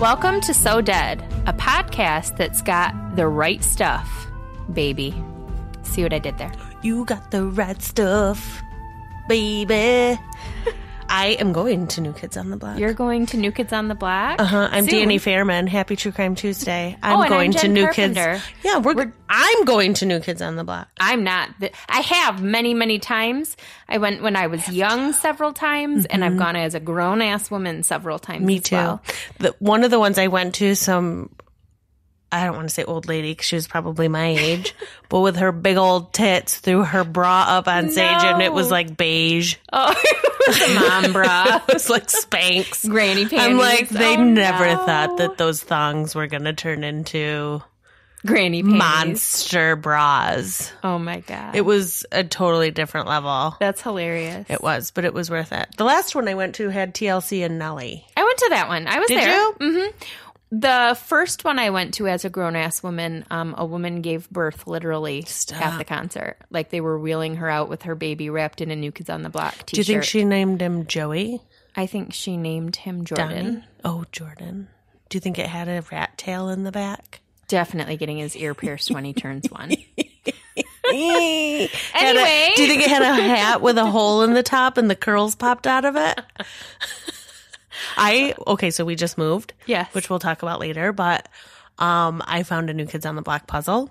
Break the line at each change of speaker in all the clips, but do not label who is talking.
Welcome to So Dead, a podcast that's got the right stuff, baby. See what I did there?
You got the right stuff, baby. I am going to New Kids on the Block.
You're going to New Kids on the Block?
uh huh. I'm
Soon.
Danny Fairman. Happy True Crime Tuesday. I'm
Oh, and I'm
going to New
Carpenter.
Kids. Yeah, we're, I'm going to New Kids on the Block.
I'm not. I have many, many times. I went when I was young several times, and I've gone as a grown ass woman several times.
Mm-hmm. Me too.
well.
The one of the ones I went to, some I don't want to say old lady because she was probably my age, but with her big old tits threw her bra up on stage and it was like beige.
Oh, it was a mom bra,
It was like Spanx.
granny panties.
I'm like, they
Oh,
never
no.
thought that those thongs were going to turn into
granny panties.
monster bras.
Oh my god,
It was a totally different level.
that's hilarious.
It was, but it was worth it. The last one I went to had TLC and Nelly.
I went to that one. I was there.
Did
there.
you?
hmm The first one I went to as a grown ass woman, um, a woman gave birth literally at the concert. Like they were wheeling her out with her baby wrapped in a New Kids on the Block t-shirt.
Do you think she named him Joey?
I think she named him Jordan.
Donnie? Oh, Jordan. Do you think it had a rat tail in the back?
Definitely getting his ear pierced when he turns one.
Had a-
Anyway.
do you think it had a hat with a hole in the top and the curls popped out of it? I okay, so we just moved.
Yes.
Which we'll talk about later, but um I found a new kids on the block puzzle.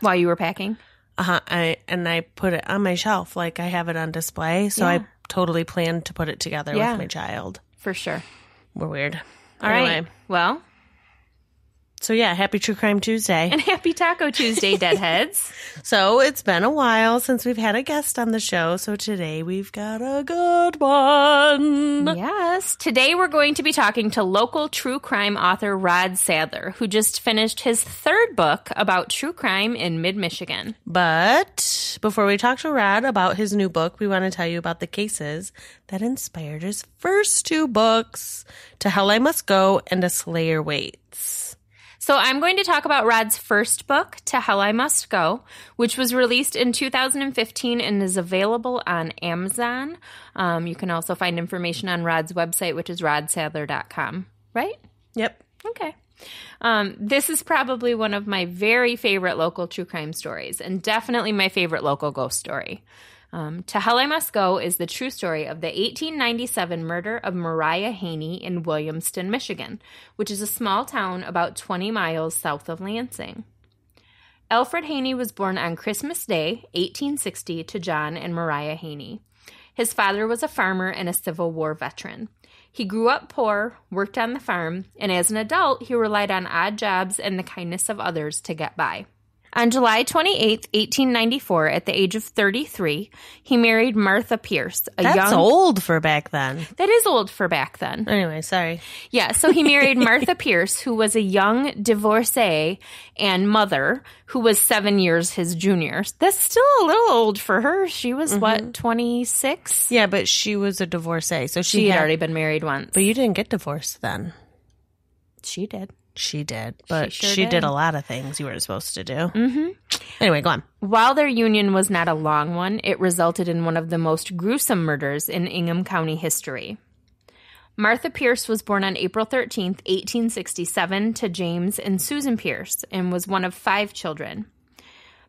While you were packing,
Uh-huh. I and I put it on my shelf like I have it on display. So
Yeah.
I totally planned to put it together
Yeah.
with my child.
for sure.
We're weird.
All right.
Anyway,
Well,
So yeah, happy True Crime Tuesday.
and happy Taco Tuesday, Deadheads.
So it's been a while since we've had a guest on the show. So today we've got a good one.
Yes. Today we're going to be talking to local true crime author Rod Sadler, who just finished his third book about true crime in mid Michigan.
But before we talk to Rod about his new book, we want to tell you about the cases that inspired his first two books, To Hell I Must Go and A Slayer Waits.
So I'm going to talk about Rod's first book, To Hell I Must Go, which was released in 2015 and is available on Amazon. Um, you can also find information on Rod's website, which is rodsadler.com. Right?
Yep.
Okay. Um, this is probably one of my very favorite local true crime stories, and definitely my favorite local ghost story. Um, to Hell I Must Go is the true story of the 1897 murder of Mariah Haney in Williamston, Michigan, which is a small town about 20 miles south of Lansing. Alfred Haney was born on Christmas Day, 1860, to John and Mariah Haney. His father was a farmer and a Civil War veteran. He grew up poor, worked on the farm, and as an adult, he relied on odd jobs and the kindness of others to get by. On July 28, 1894, at the age of 33, he married Martha Pierce, a
That's
young
old for back then.
That is old for back then.
Anyway, sorry.
Yeah, so he married Martha Pierce, who was a young divorcee and mother who was seven years his junior. That's still a little old for her. She was mm-hmm. what, 26?
Yeah, but she was a divorcee, so she,
She had
had
already been married once.
But you didn't get divorced then.
she did.
She did, but
She
she, did.
did.
a lot of things you weren't supposed to do. Mm-hmm. Anyway, go on.
While their union was not a long one, it resulted in one of the most gruesome murders in Ingham County history. Martha Pierce was born on April 13th, 1867, to James and Susan Pierce and was one of five children.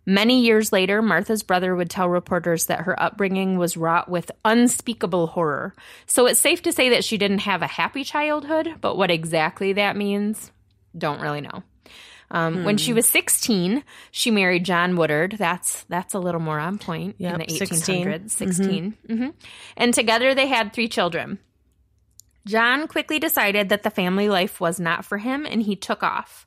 Many years later, Martha's brother would tell reporters that her upbringing was wrought with unspeakable horror. So it's safe to say that she didn't have a happy childhood, but what exactly that means, don't really know. Um, When she was 16, she married John Woodard. That's that's a little more on point in
Yep,
the
16.
1800s. 16. Mhm. And together they had three children. John quickly decided that the family life was not for him and he took off.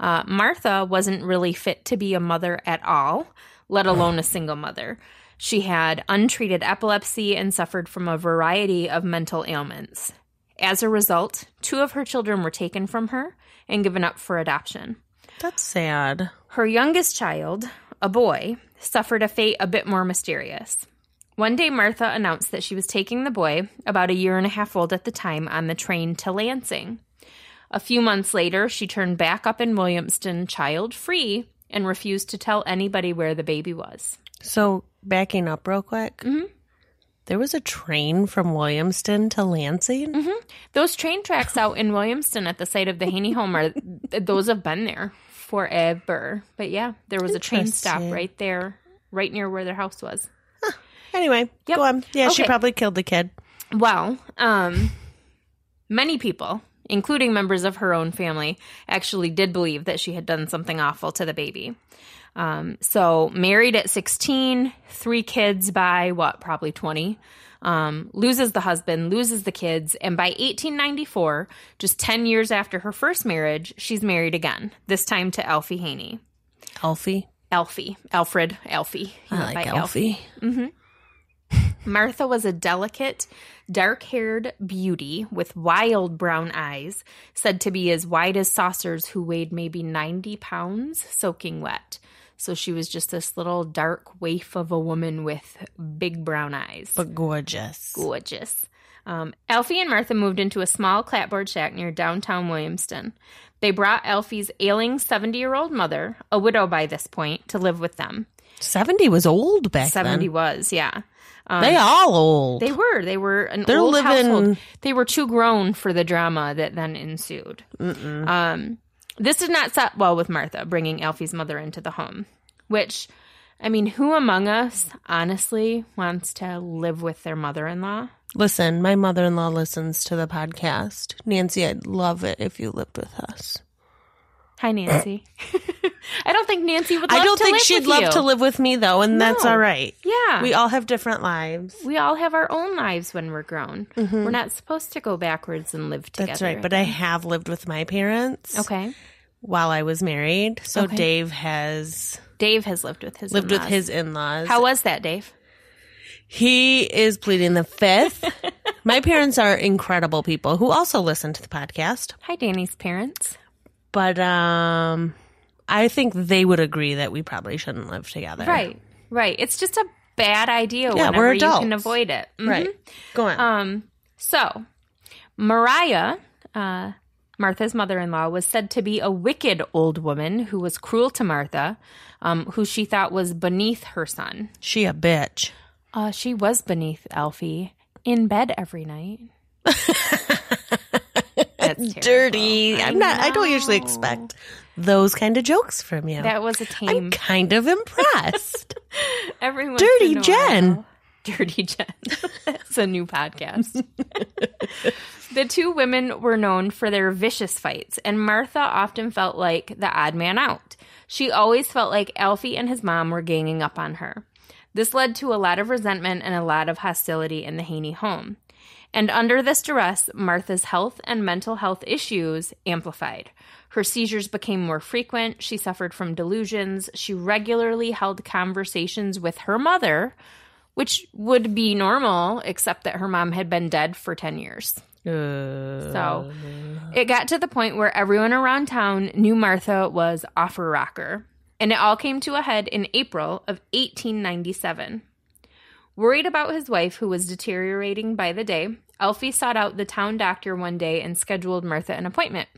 Uh, Martha wasn't really fit to be a mother at all, let alone a single mother. She had untreated epilepsy and suffered from a variety of mental ailments. As a result, two of her children were taken from her and given up for adoption.
That's sad.
Her youngest child, a boy, suffered a fate a bit more mysterious. One day, Martha announced that she was taking the boy, about a year and a half old at the time, on the train to Lansing. A few months later, she turned back up in Williamston, child free, and refused to tell anybody where the baby was.
So backing up real quick. Mm-hmm. There was a train from Williamston to Lansing.
Those train tracks out in Williamston at the site of the Haney home are those have been there forever. But yeah, there was a train stop right there, right near where their house was.
Anyway,
Yep.
go on. Yeah, she probably killed the kid.
Well, um, many people, including members of her own family, actually did believe that she had done something awful to the baby. Um, so, married at 16, three kids by what, probably 20, um, loses the husband, loses the kids, and by 1894, just 10 years after her first marriage, she's married again, this time to Alfie Haney.
Alfie.
Alfie, Alfred, Alfie.
I like
by
Alfie.
Martha was a delicate, dark haired beauty with wild brown eyes, said to be as wide as saucers, who weighed maybe 90 pounds, soaking wet. So she was just this little dark waif of a woman with big brown eyes.
But gorgeous.
Gorgeous. Um, Alfie and Martha moved into a small clapboard shack near downtown Williamston. They brought Alfie's ailing 70 year old mother, a widow by this point, to live with them.
70 was old back
70
then.
was, yeah. Um,
They all old.
they were. They were an
They're
old
living-
household. They were too grown for the drama that then ensued. Um, this did not set well with Martha, bringing Alfie's mother into the home. Which, I mean, who among us honestly wants to live with their mother-in-law?
Listen, my mother in law listens to the podcast. Nancy, I'd love it if you lived with us.
Hi, Nancy. I don't think Nancy would. Love
I don't think she'd love
you.
to live with me, though, and that's all right.
Yeah,
We all have different lives.
we all have our own lives when we're grown. We're not supposed to go backwards and live together.
Mm-hmm. That's right. But I have lived with my parents
okay,
while I was married. So
Okay.
Dave has
Dave has lived with his
lived with
in-laws.
his in laws.
How was that, Dave?
He is pleading the fifth. my parents are incredible people who also listen to the podcast.
Hi, Danny's parents.
But um I think they would agree that we probably shouldn't live together.
Right, right. It's just a bad idea
Yeah,
whenever
we're
you can avoid it. Mhm.
Right. Go on.
Um. So, Mariah, uh, Martha's mother-in-law, was said to be a wicked old woman who was cruel to Martha, um, who she thought was beneath her son.
she a bitch.
Uh, she was beneath Alfie in bed every night. That's.
Dirty.
I
I'm not I don't usually expect those kind of jokes from you.
That was a
I'm
tame.
kind of impressed.
Everyone.
Dirty Jen.
Dirty Jen. That's a new podcast. the two women were known for their vicious fights, and Martha often felt like the odd man out. She always felt like Alfie and his mom were ganging up on her. This led to a lot of resentment and a lot of hostility in the Haney home. And under this duress, Martha's health and mental health issues amplified. Her seizures became more frequent. She suffered from delusions. She regularly held conversations with her mother, which would be normal, except that her mom had been dead for 10 years.
Uh,
So it got to the point where everyone around town knew Martha was off her rocker. And it all came to a head in April of 1897. Worried about his wife, who was deteriorating by the day, Alfie sought out the town doctor one day and scheduled Martha an appointment.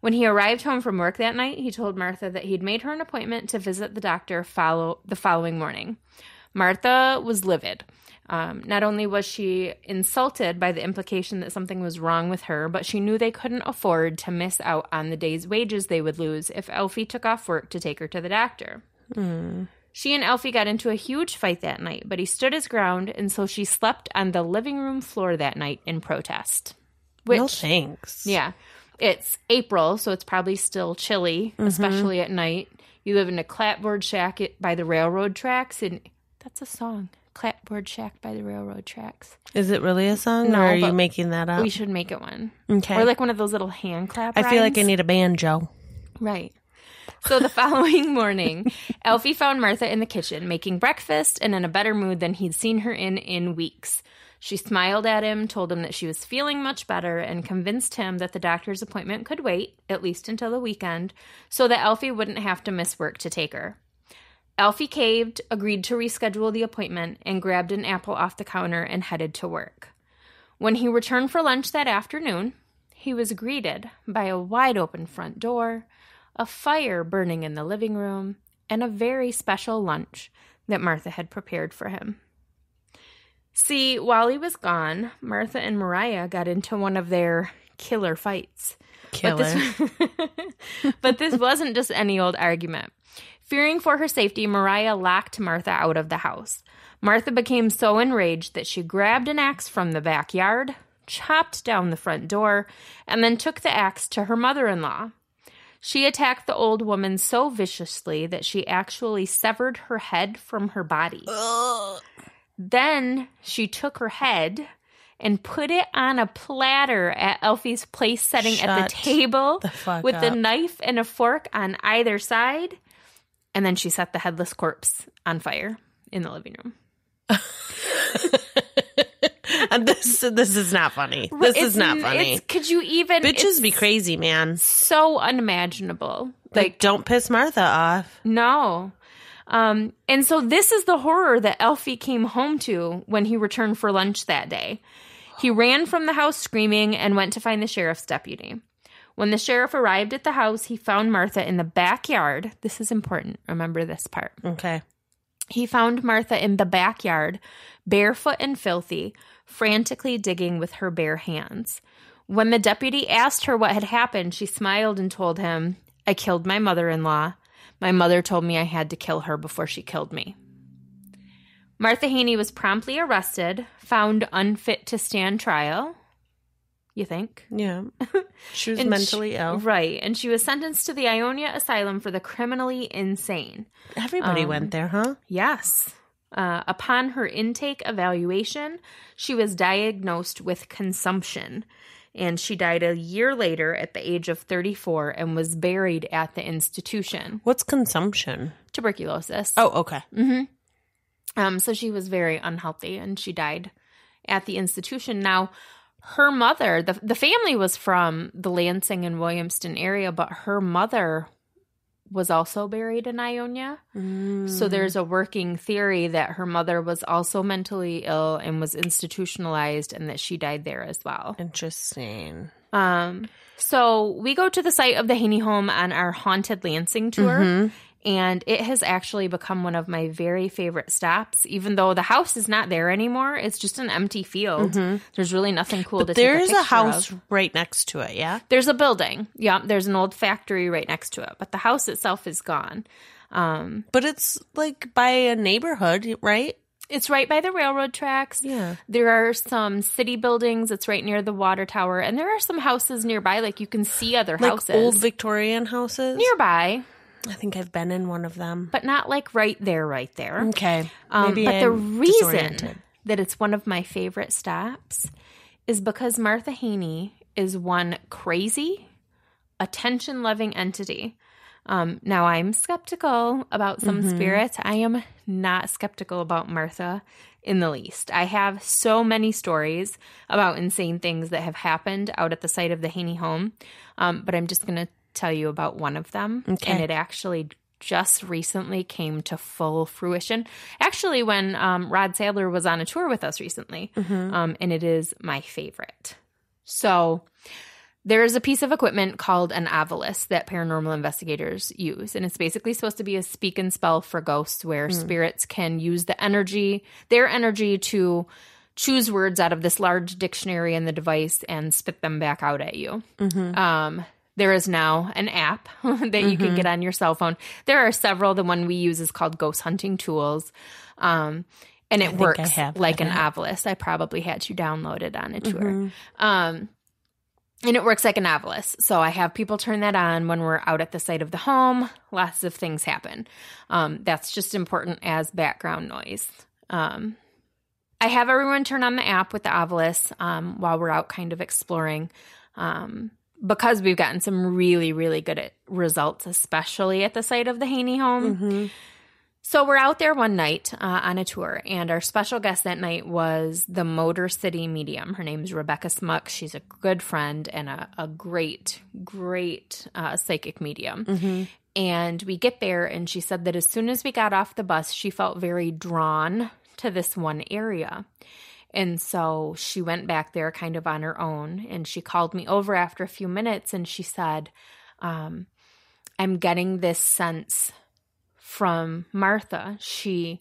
When he arrived home from work that night, he told Martha that he'd made her an appointment to visit the doctor follow the following morning. Martha was livid. Um, not only was she insulted by the implication that something was wrong with her, but she knew they couldn't afford to miss out on the day's wages they would lose if Alfie took off work to take her to the doctor. She and Alfie got into a huge fight that night, but he stood his ground, and so she slept on the living room floor that night in protest. Which,
no thanks.
yeah, it's April, so it's probably still chilly, mm-hmm. especially at night. You live in a clapboard shack by the railroad tracks, and that's a song. Clapboard shack by the railroad tracks.
Is it really a song
No,
or are you making that up?
We should make it one,
okay.
or like one of those little hand clap.
I feel like I need a banjo.
Right. So the following morning, Alfie found Martha in the kitchen making breakfast and in a better mood than he'd seen her in in weeks. She smiled at him, told him that she was feeling much better, and convinced him that the doctor's appointment could wait, at least until the weekend, so that Alfie wouldn't have to miss work to take her. Alfie caved, agreed to reschedule the appointment, and grabbed an apple off the counter and headed to work. When he returned for lunch that afternoon, he was greeted by a wide open front door, a fire burning in the living room, and a very special lunch that Martha had prepared for him. See, while he was gone, Martha and Mariah got into one of their killer fights.
Killer.
But this, but this wasn't just any old argument. Fearing for her safety, Mariah locked Martha out of the house. Martha became so enraged that she grabbed an axe from the backyard, chopped down the front door, and then took the axe to her mother in law. She attacked the old woman so viciously that she actually severed her head from her body. Then she took her head and put it on a platter at Alfie's place setting at the table
the
with a
up.
knife and a fork on either side. And then she set the headless corpse on fire in the living room.
this this is not funny. This is not funny.
could you even?
Bitches be crazy, man.
so unimaginable.
Like, don't piss Martha off.
No. Um, and so this is the horror that Alfie came home to when he returned for lunch that day. He ran from the house screaming and went to find the sheriff's deputy. When the sheriff arrived at the house, he found Martha in the backyard. This is important. Remember this part.
Okay.
He found Martha in the backyard, barefoot and filthy, frantically digging with her bare hands. When the deputy asked her what had happened, she smiled and told him, I killed my mother in law. My mother told me I had to kill her before she killed me. Martha Haney was promptly arrested, found unfit to stand trial. You think?
Yeah. She was mentally
she-
ill.
Right. And she was sentenced to the Ionia Asylum for the criminally insane.
Everybody
Um,
went there, huh?
Yes. Uh, upon her intake evaluation, she was diagnosed with consumption, and she died a year later at the age of 34 and was buried at the institution.
What's consumption?
Tuberculosis.
Oh, okay. Mm-hmm.
Um, so she was very unhealthy and she died at the institution. Now, her mother, the, the family was from the Lansing and Williamston area, but her mother was also buried in Ionia. So there's a working theory that her mother was also mentally ill and was institutionalized and that she died there as well.
Interesting.
Um, so we go to the site of the Haney home on our haunted Lansing tour. And it has actually become one of my very favorite stops, even though the house is not there anymore. It's just an empty field. There's really nothing cool to take
There's
a,
a, house
of.
right next to it, yeah?
There's a building. Yeah, there's an old factory right next to it, but the house itself is gone. Um,
But it's like by a neighborhood, right?
it's right by the railroad tracks.
Yeah.
There are some city buildings. It's right near the water tower, and there are some houses nearby. Like you can see other
Like
houses
old Victorian houses.
nearby,
I think I've been in one of them.
but not like right there, right there.
Okay.
Um, but the
I'm
reason that it's one of my favorite stops is because Martha Haney is one crazy, attention loving entity. Um, now, I'm skeptical about some
Mm-hmm.
spirits. I am not skeptical about Martha in the least. I have so many stories about insane things that have happened out at the site of the Haney home, um, but I'm just going to tell you about one of them.
Okay.
And it actually just recently came to full fruition. Actually, when um, Rod Sadler was on a tour with us recently, um, and it is my favorite. So, there is a piece of equipment called an Ovilus that paranormal investigators use. And it's basically supposed to be a speak and spell for ghosts where spirits can use the energy, their energy to choose words out of this large dictionary in the device and spit them back out at you. Um, there is now an app that you can get on your cell phone. There are several. The one we use is called Ghost Hunting Tools. Um, and it works like an. Ovilus. I probably had you download it on a tour. Um, and it works like an Ovilus. So I have people turn that on when we're out at the site of the home. Lots of things happen. Um, that's just important as background noise. Um, I have everyone turn on the app with the Ovilus um, while we're out kind of exploring. Um, because we've gotten some really, really good at results, especially at the site of the Haney home. So we're out there one night uh, on a tour, and our special guest that night was the Motor City medium. Her name's Rebecca Smuck. She's a good friend and a, a great, great uh, psychic medium. And we get there, and she said that as soon as we got off the bus, she felt very drawn to this one area. And so she went back there kind of on her own, and she called me over after a few minutes, and she said, um, I'm getting this sense from Martha. She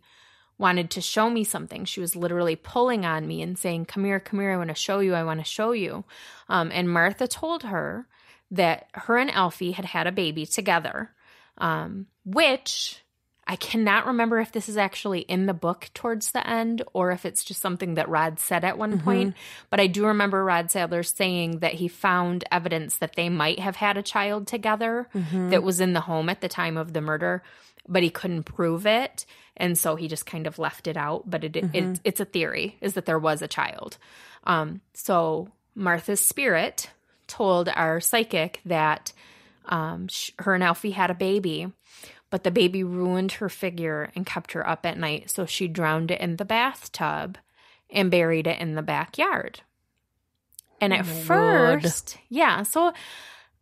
wanted to show me something. She was literally pulling on me and saying, Come here, come here, I want to show you, I want to show you. Um, and Martha told her that her and Alfie had had a baby together, um, which I cannot remember if this is actually in the book towards the end or if it's just something that Rod said at one point. But I do remember Rod Sadler saying that he found evidence that they might have had a child together that was in the home at the time of the murder, but he couldn't prove it. And so he just kind of left it out. But it, it it's a theory is that there was a child. Um, so Martha's spirit told our psychic that um, sh- her and Alfie had a baby, but the baby ruined her figure and kept her up at night. So she drowned it in the bathtub and buried it in the backyard. And at first, yeah. So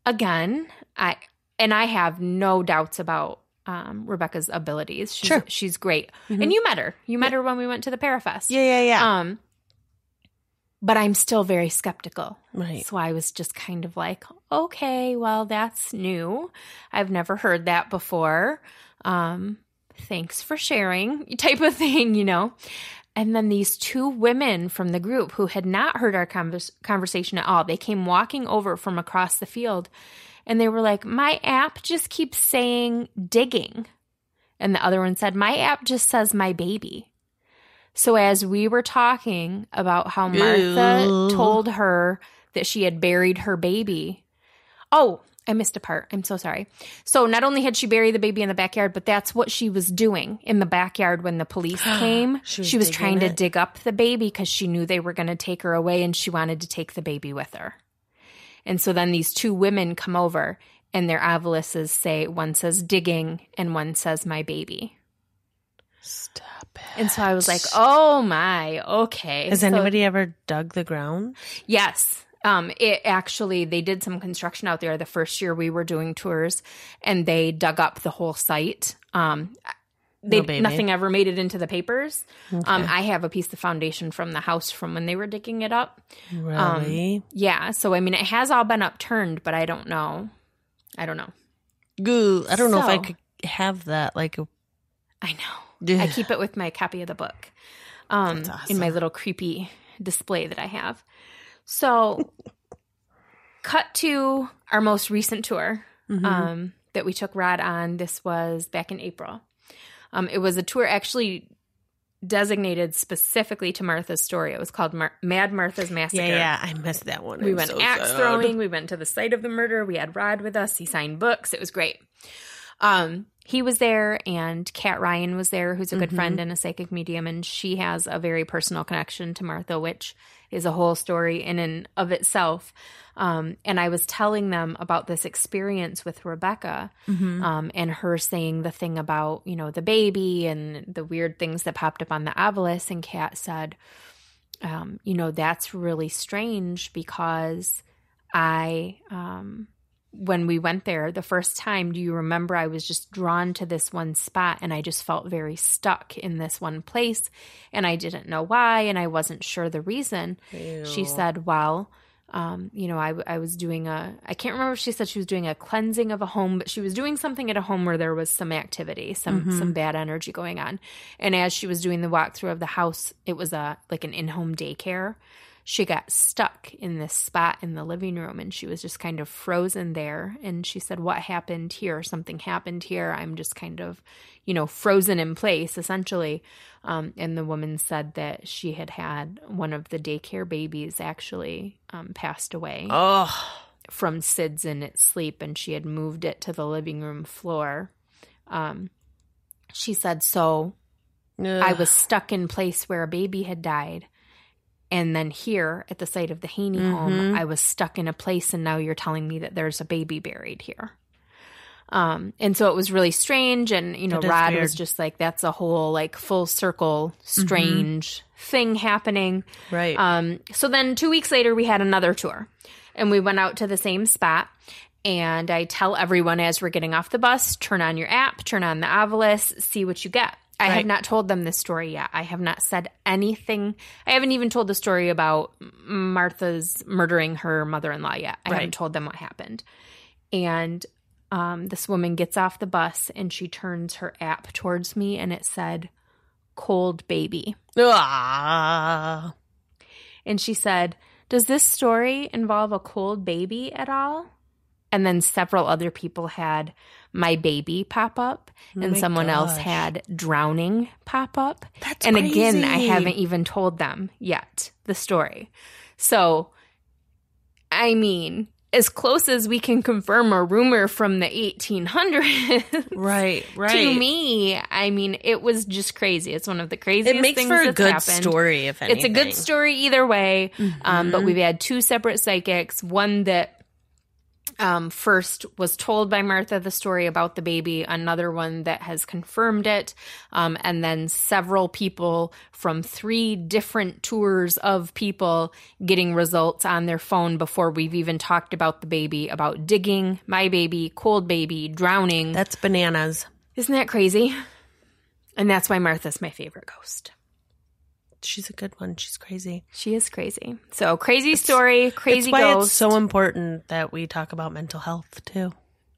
again, I and I have no doubts about um, Rebecca's abilities. She's,
Sure.
she's great, and you met her. You met her when we went to the Parafest.
Yeah, yeah, yeah.
Um, but I'm still very skeptical.
right.
So I was just kind of like, okay, well, that's new. I've never heard that before. Um, thanks for sharing, type of thing, you know. And then these two women from the group who had not heard our convers- conversation at all, they came walking over from across the field and they were like, My app just keeps saying digging. And the other one said, My app just says my baby. So as we were talking about how Martha
Ew.
told her that she had buried her baby. Oh, I missed a part. I'm so sorry. So not only had she buried the baby in the backyard, but that's what she was doing in the backyard when the police came.
She was
she was trying to
it.
dig up the baby because she knew they were going to take her away and she wanted to take the baby with her. And so then these two women come over and their Ov,iluses say one says digging and one says my baby.
Stop it.
And so I was like, "Oh my, okay."
Has
So-
anybody ever dug the ground?
Yes. Um, it actually they did some construction out there the first year we were doing tours, and they dug up the whole site. Um, they
No
nothing ever made it into the papers. Um, I have a piece of foundation from the house from when they were digging it up.
Really?
Yeah, so I mean it has all been upturned, but I don't know. I don't know.
Goo. I don't know if I could have that. Like, a-
I know. I keep it with my copy of the book um,
That's
in my little creepy display that I have. So, cut to our most recent tour
Mm-hmm.
um, that we took Rod on. This was back in April. Um, it was a tour actually designated specifically to Martha's story. It was called Mar- Mad Martha's Massacre.
yeah, yeah. I missed that one.
We
I'm
went
so
axe
sad.
throwing. We went to the site of the murder. We had Rod with us. He signed books. It was great. Um, he was there, and Kat Ryan was there, who's a good friend and a psychic medium, and she has a very personal connection to Martha, which is a whole story in and of itself. Um, and I was telling them about this experience with Rebecca, um, and her saying the thing about you know the baby and the weird things that popped up on the Ovilus, and Kat said, um, you know, that's really strange because I, um, when we went there the first time, do you remember I was just drawn to this one spot and I just felt very stuck in this one place and I didn't know why and I wasn't sure the reason. She said, well, um, you know, I, I was doing a, I can't remember if she said she was doing a cleansing of a home, but she was doing something at a home where there was some activity, some, some bad energy going on. And as she was doing the walkthrough of the house, it was a, like an in-home daycare. She got stuck in this spot in the living room and she was just kind of frozen there. And she said, What happened here? Something happened here. I'm just kind of, you know, frozen in place essentially. Um, and the woman said that she had had one of the daycare babies actually um, passed away
Oh,
from SIDS in its sleep and she had moved it to the living room floor. Um, she said, So I was stuck in place where a baby had died. And then here at the site of the Haney
Mm-hmm.
home, I was stuck in a place, and now you're telling me that there's a baby buried here. Um, and so it was really strange. And, you know, Rod
weird.
was just like, that's a whole like full circle strange thing happening.
right.
Um, so then two weeks later, we had another tour and we went out to the same spot. And I tell everyone as we're getting off the bus, turn on your app, turn on the Ovilus, see what you get. I have not told them this story yet. I have not said anything. I haven't even told the story about Martha's murdering her mother in law yet. I
Right.
haven't told them what happened. And um, this woman gets off the bus and she turns her app towards me and it said, Cold Baby.
Ah.
And she said, Does this story involve a cold baby at all? And then several other people had my baby pop up,
Oh
and someone else had drowning pop up.
That's
and again, I haven't even told them yet the story. So, I mean, as close as we can confirm a rumor from the 1800s.
Right, right.
To me, I mean, it was just crazy. It's one of the craziest
it makes
things
for a good
happened.
story, if anything.
It's a good story either way. Um,
Mm-hmm.
but we've had two separate psychics. One that um, first was told by Martha the story about the baby, another one that has confirmed it, um, and then several people from three different tours of people getting results on their phone before we've even talked about the baby, about digging, my baby, cold baby, drowning.
That's bananas.
Isn't that crazy? And that's why Martha's my favorite ghost.
She's a good one. She's crazy.
She is crazy. So crazy story, crazy
That's why
ghost.
it's so important that we talk about mental health too,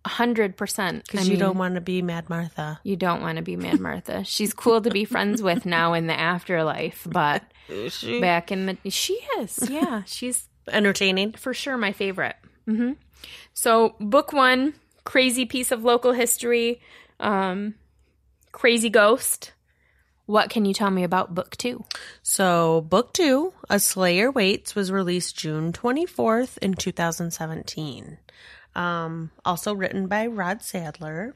hundred percent.
because you don't want to be Mad Martha.
you don't want to be Mad Martha. She's cool to be friends with now in the afterlife, but back in the she is, yeah, she's
Entertaining.
for sure my favorite. Mm-hmm. So book one, crazy piece of local history, um, crazy ghost. What can you tell me about book two?
So, book two, A Slayer Waits, was released June 24th in 2017. Um, also written by Rod Sadler.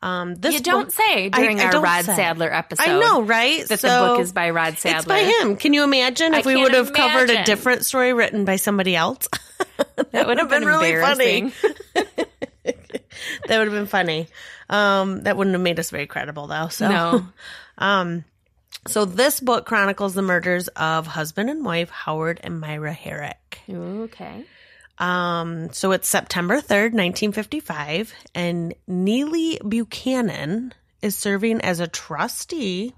Um, this
You don't
book-
say during
I
our Rod
say.
Sadler episode.
I know, right?
that
So-
the book is by Rod Sadler.
It's by him. Can you imagine if
I
we would have covered a different story written by somebody else?
That would have been,
really funny. that would have been funny. Um, that wouldn't have made us very credible, though. So,
No.
um, so this book chronicles the murders of husband and wife Howard and Myra Herrick.
Okay.
Um, so it's September 3rd, 1955, and Neely Buchanan is serving as a trustee,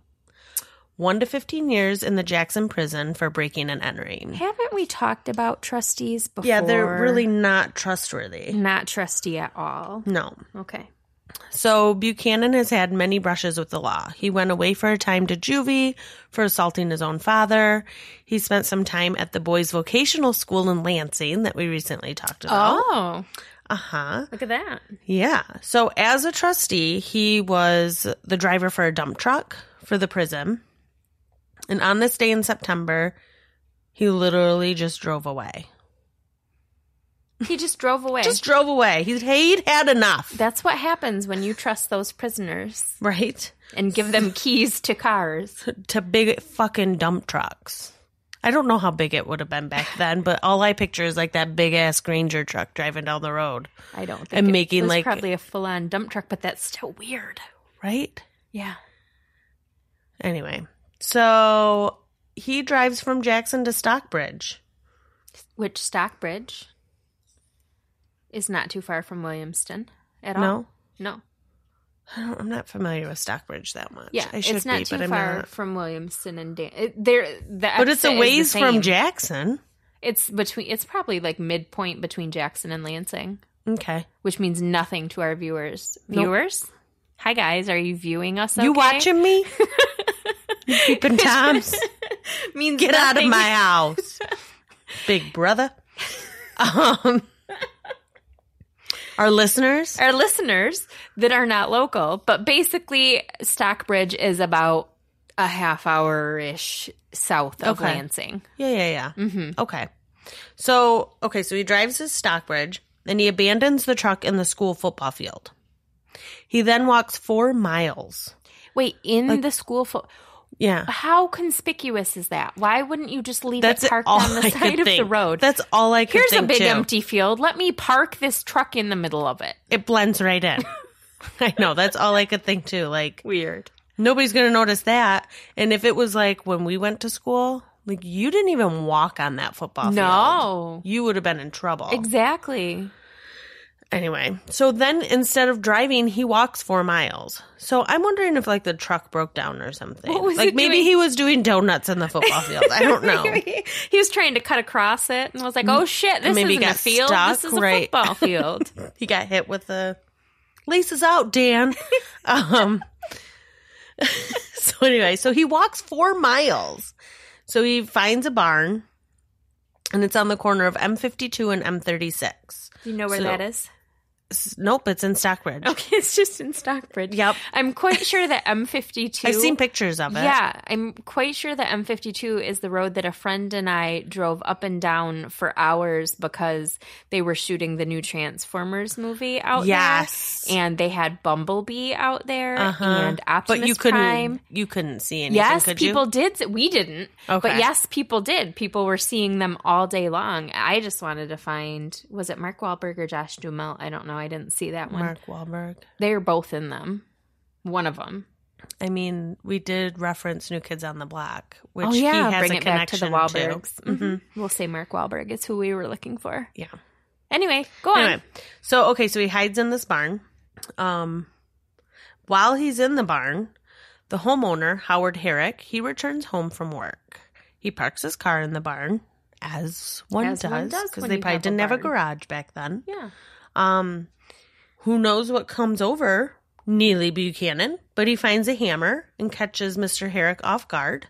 one to 15 years in the Jackson prison for breaking and entering.
Haven't we talked about trustees before?
Yeah, they're really not trustworthy.
not trusty at all.
No.
Okay.
So Buchanan has had many brushes with the law. He went away for a time to juvie for assaulting his own father. He spent some time at the boys' vocational school in Lansing that we recently talked about.
Oh,
Uh huh.
look at that.
Yeah. So as a trustee, he was the driver for a dump truck for the prison. And on this day in September, he literally just drove away.
He just drove away.
Just drove away. He'd, he'd had enough.
That's what happens when you trust those prisoners
Right?
and give them keys to cars.
to big fucking dump trucks. I don't know how big it would have been back then, but all I picture is like that big ass Granger truck driving down the road,
I don't think
And
it
making,
was
like-
probably a full on dump truck, but that's still weird.
right?
Yeah.
Anyway, so he drives from Jackson to Stockbridge.
Which Stockbridge is not too far from Williamston at all.
No,
No.
I'm not familiar with Stockbridge that much.
Yeah,
I should
it's not
be,
too
but I'm
far
not.
from Williamston and Dan. It, there, the
But it's a ways from. Jackson.
It's between. It's probably like midpoint between Jackson and Lansing,
Okay,
which means nothing to our viewers.
Nope.
Viewers, hi guys, are you viewing us?
you watching me? you keeping times?
Means
Get out of my house, big brother. Um, our listeners.
Our listeners that are not local, but basically, Stockbridge is about a half hour ish south of
Okay.
Lansing.
Yeah, yeah, yeah. Mm-hmm. Okay. So, okay, so he drives his Stockbridge and he abandons the truck in the school football field. He then walks four miles.
Wait, in the school fo-
Yeah.
How conspicuous is that? Why wouldn't you just leave
That's
it parked
all
on the
I
side of the road?
That's all I could
Here's a big
too.
empty field. Let me park this truck in the middle of it.
It blends right in. I know. That's all I could think too. Like,
Weird.
nobody's going to notice that. And if it was like when we went to school, like you didn't even walk on that football field.
No.
You would have been in trouble.
Exactly.
Anyway, so then instead of driving, he walks four miles. So I'm wondering if like the truck broke down or something.
What was
like
it
maybe
doing?
he was doing donuts in the football field. I don't know.
he was trying to cut across it and was like, "Oh shit, this
Maybe
isn't a field.
stuck,
this is a football field."
he got hit with the laces out, Dan. um So anyway, so he walks four miles. So he finds a barn, and it's on the corner of M52 and M36.
Do you know where
So-
that is?
Nope, it's in Stockbridge.
Okay, it's just in Stockbridge.
Yep.
I'm quite sure that M52.
I've seen pictures of it.
Yeah, I'm quite sure that M52 is the road that a friend and I drove up and down for hours because they were shooting the new Transformers movie out
Yes.
there. And they had Bumblebee out there
Uh-huh.
and Optimus
but you couldn't.
Prime.
You couldn't see anything.
Yes, people did. We didn't.
Okay.
But yes, people did. People were seeing them all day long. I just wanted to find was it Mark Wahlberg or Josh Duhamel? I don't know. I didn't see that one.
Mark Wahlberg.
They're both in them. One of them.
I mean, we did reference New Kids on the Block, which
oh yeah,
he has
bring
a
it back to the
connection
Wahlbergs. Mhm. We'll say Mark Wahlberg is who we were looking for.
Yeah.
Anyway, go on.
Anyway, so okay, so he hides in this barn. Um, while he's in the barn, the homeowner Howard Herrick he returns home from work. He parks his car in the barn, as one
As
does, because they probably didn't have a garage back then.
Yeah.
Um, who knows what comes over Neely Buchanan? But he finds a hammer and catches Mister Herrick off guard,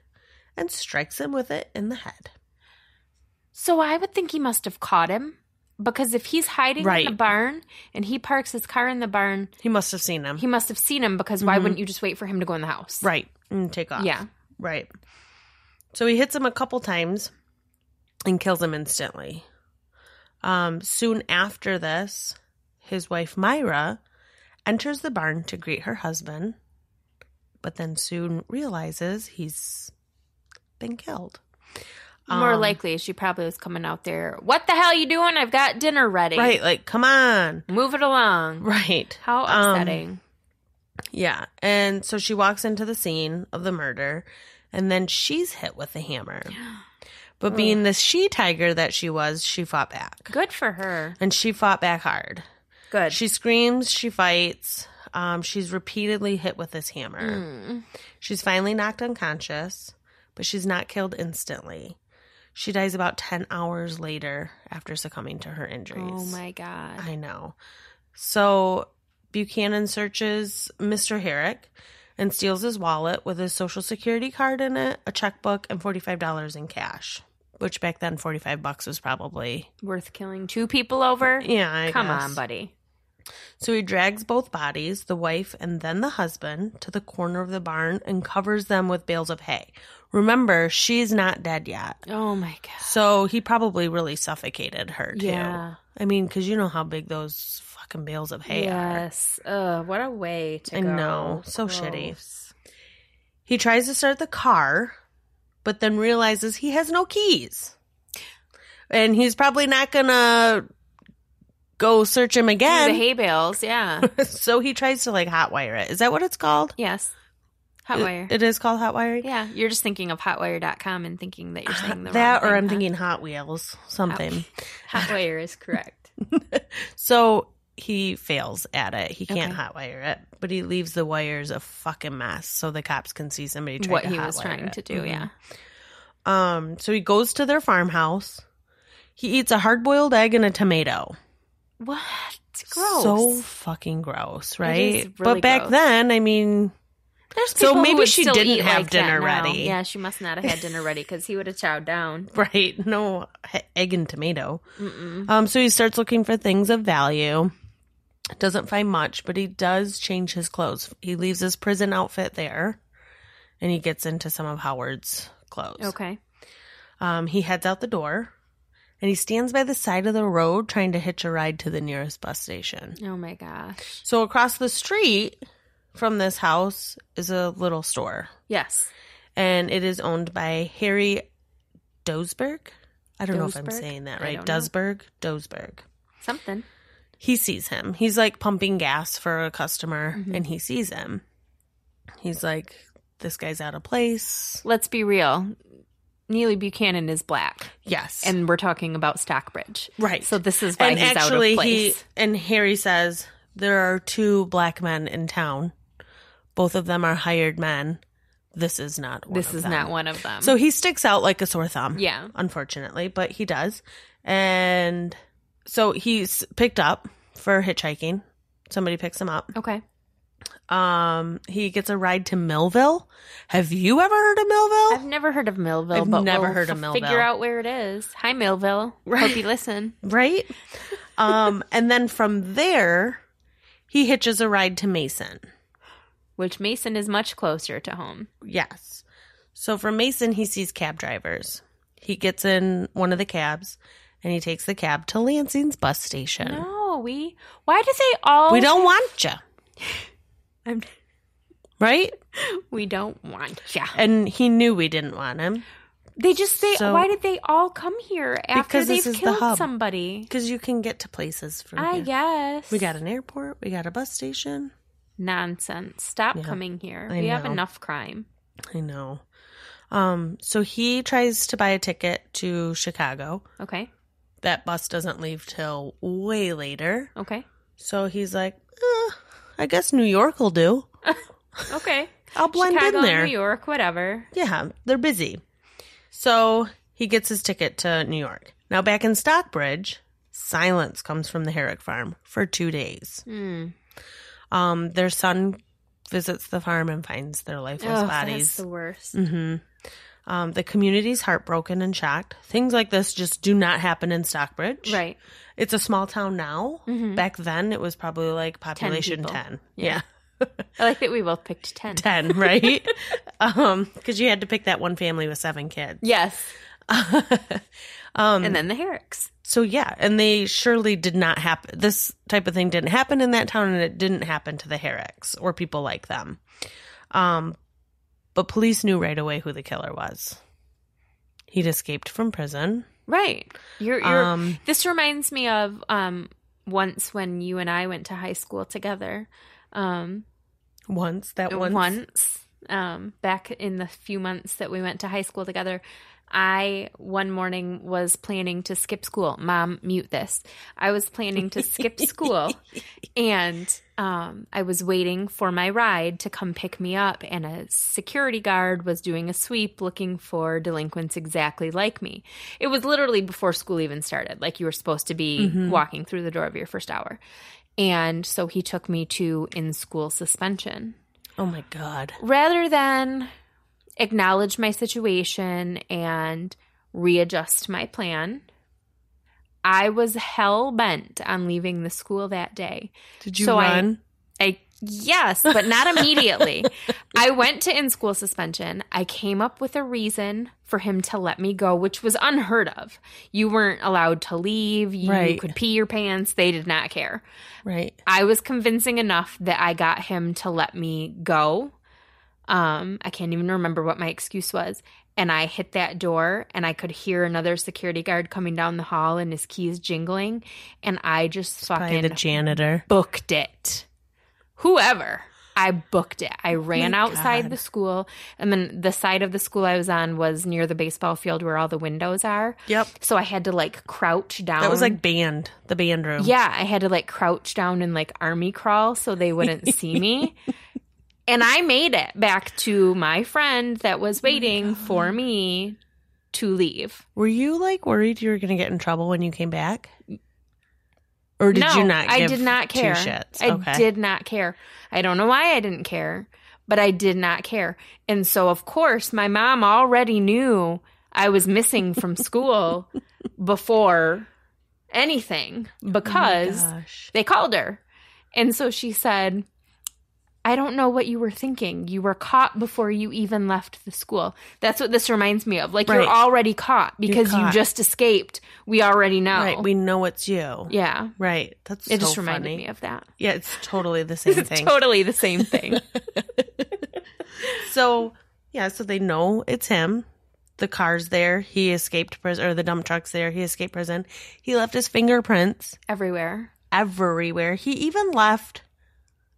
and strikes him with it in the head.
So I would think he must have caught him because if he's hiding
Right.
in the barn and he parks his car in the barn,
He must have seen him,
he must have seen him because why wouldn't you just wait for him to go in the house?
Mm-hmm. right, and take off.
Yeah.
Right. So he hits him a couple times and kills him instantly. Um, soon after this, his wife Myra enters the barn to greet her husband, but then soon realizes he's been killed.
More
Um,
likely, she probably was coming out there. What the hell you doing? I've got dinner ready.
Right, like, come on.
Move it along.
Right.
How
Um,
upsetting.
Yeah. And so she walks into the scene of the murder and then she's hit with a hammer. But being the she tiger that she was, she fought back.
Good for her.
And she fought back hard.
Good.
She screams, she fights. Um, she's repeatedly hit with this hammer.
Mm.
She's finally knocked unconscious, but she's not killed instantly. She dies about 10 hours later after succumbing to her injuries.
Oh my god.
I know. So Buchanan searches Mr. Herrick and steals his wallet with his social security card in it, a checkbook, and $45 in cash. Which back then, 45 bucks was probably.
Worth killing two people over?
Yeah, I
Come
guess.
on, buddy.
So he drags both bodies, the wife and then the husband, to the corner of the barn and covers them with bales of hay. Remember, she's not dead yet.
Oh my god.
So he probably really suffocated her, too.
Yeah.
I mean, because you know how big those fucking bales of hay are.
yes. Ugh, what a way to
I
go.
know. So shitty. He tries to start the car, but then realizes he has no keys. And he's probably not gonna go search him again.
the hay bales, yeah.
so he tries to like hotwire it. Is that what it's called?
yes. Hotwire.
It is called hotwiring?
yeah, you're just thinking of hotwire.com and thinking that you're saying the
that
wrong
or
thing,
I'm
huh?
thinking Hot Wheels, something.
Hot, Hotwire is correct.
So he fails at it. He can't
Okay.
hotwire it, but he leaves the wires a fucking mess so the cops can see somebody trying
what he was trying
it.
to do,
Mhm.
yeah.
Um, so he goes to their farmhouse. He eats a hard boiled egg and a tomato.
What? Gross.
So fucking gross, right?
really
but back
gross.
then, I mean,
There's
So maybe she didn't have
like
dinner ready.
Yeah, she must not have had dinner ready because he would have chowed down.
right? No egg and tomato.
Mm-mm.
Um, so he starts looking for things of value. Doesn't find much, but he does change his clothes. He leaves his prison outfit there, and he gets into some of Howard's clothes.
Okay.
Um, he heads out the door, and he stands by the side of the road trying to hitch a ride to the nearest bus station.
Oh my gosh.
So across the street from this house is a little store,
Yes.
and it is owned by Harry Dosberg. I don't know if I'm saying that right. Dosberg, Dosberg.
Something.
He sees him. He's like pumping gas for a customer,
Mhm.
and he sees him. He's like, "This guy's out of place."
Let's be real. Neely Buchanan is black,
Yes,
and we're talking about Stockbridge.
right.
So this is why
and
he's
actually,
out of
he
place.
and Harry says there are two black men in town. Both of them are hired men. This is not. One
this is
them.
not one of them.
So he sticks out like a sore thumb.
yeah.
unfortunately, but he does. And so he's picked up for hitchhiking. Somebody picks him up.
Okay.
Um, he gets a ride to Millville. Have you ever heard of Millville?
I've never heard of Millville,
I've
but
never
we'll
heard of Millville.
Figure out where it is. Hi, Millville. Hope you listen.
right? um, and then from there, he hitches a ride to Mason.
Which Mason is much closer to home.
Yes. So from Mason, he sees cab drivers. He gets in one of the cabs and he takes the cab to Lansing's bus station.
No, we. Why do they all?
We don't want you,
I'm,
right?
we don't want ya.
And he knew we didn't want him
They just say,
So-
why did they all come here after they've
is the
killed
hub.
somebody?
because you can get to places from
I
here.
guess.
We got an airport. We got a bus station.
nonsense. Stop
Yeah,
coming here.
I
we have enough crime.
I know. Um, so he tries to buy a ticket to Chicago.
Okay.
That bus doesn't leave till way later.
Okay.
So he's like, eh, I guess New York will do.
Okay.
I'll blend
Chicago,
in there.
New York, whatever.
Yeah, they're busy. So he gets his ticket to New York. Now back in Stockbridge, silence comes from the Herrick farm for two days.
Hmm.
Um, their son visits the farm and finds their lifeless
Ugh,
bodies.
That's the worst.
hmm Um, the community's heartbroken and shocked. Things like this just do not happen in Stockbridge.
Right.
It's a small town now.
Mhm.
Back then, it was probably like population
people.
10.
Yeah.
Yeah.
I like that we both picked 10.
10, right? um, because you had to pick that one family with seven kids.
Yes.
um,
And then the Herricks.
so yeah, and they surely did not happen. This type of thing didn't happen in that town, and it didn't happen to the Herricks or people like them. Um, but police knew right away who the killer was. He'd escaped from prison.
Right. You're, you're,
Um,
this reminds me of um, once when you and I went to high school together. Um,
once that once,
once um, back in the few months that we went to high school together i one morning was planning to skip school. Mom mute this. I was planning to skip school. And um, i was waiting for my ride to come pick me up and a security guard was doing a sweep looking for delinquents exactly like me. It was literally before school even started. Like you were supposed to be walking through the door of your first hour. And so he took me to in school suspension.
Oh my god!
rather than acknowledge my situation and readjust my plan, I was hell bent on leaving the school that day.
Did you
So I-
run?
I yes, but not immediately. I went to in school suspension. I came up with a reason for him to let me go, which was unheard of. You weren't allowed to leave. You
Right.
could pee your pants. They did not care.
right.
I was convincing enough that I got him to let me go. Um, I can't even remember what my excuse was. And I hit that door and I could hear another security guard coming down the hall and his keys jingling. And I just fucking
the janitor.
booked it. Whoever. I booked it. I ran
my
outside
God.
the school, and then the side of the school I was on was near the baseball field where all the windows are.
Yep.
So I had to like crouch down.
That was like band, the band room.
Yeah, I had to like crouch down and like army crawl so they wouldn't see me. And I made it back to my friend that
Oh
was waiting for me to leave.
Were you like worried you were going to get in trouble when you came back? Or did
no,
you not?
Care?
I
did not care. I
Okay.
did not care. I don't know why I didn't care, but I did not care. And so, of course, my mom already knew I was missing from school before anything
oh because Oh
they called her. And so she said, I don't know what you were thinking. You were caught before you even left the school. That's what this reminds me of. Like you're already caught because you just escaped. We already know.
Right, we know it's you.
yeah.
Right, that's
It
so
just reminded
funny.
me of that.
Yeah, it's totally the same
It's
thing.
totally the same thing.
so yeah, so they know it's him. The car's there. He escaped prison, or the dump truck's there. He escaped prison. He left his fingerprints
Everywhere.
everywhere. He even left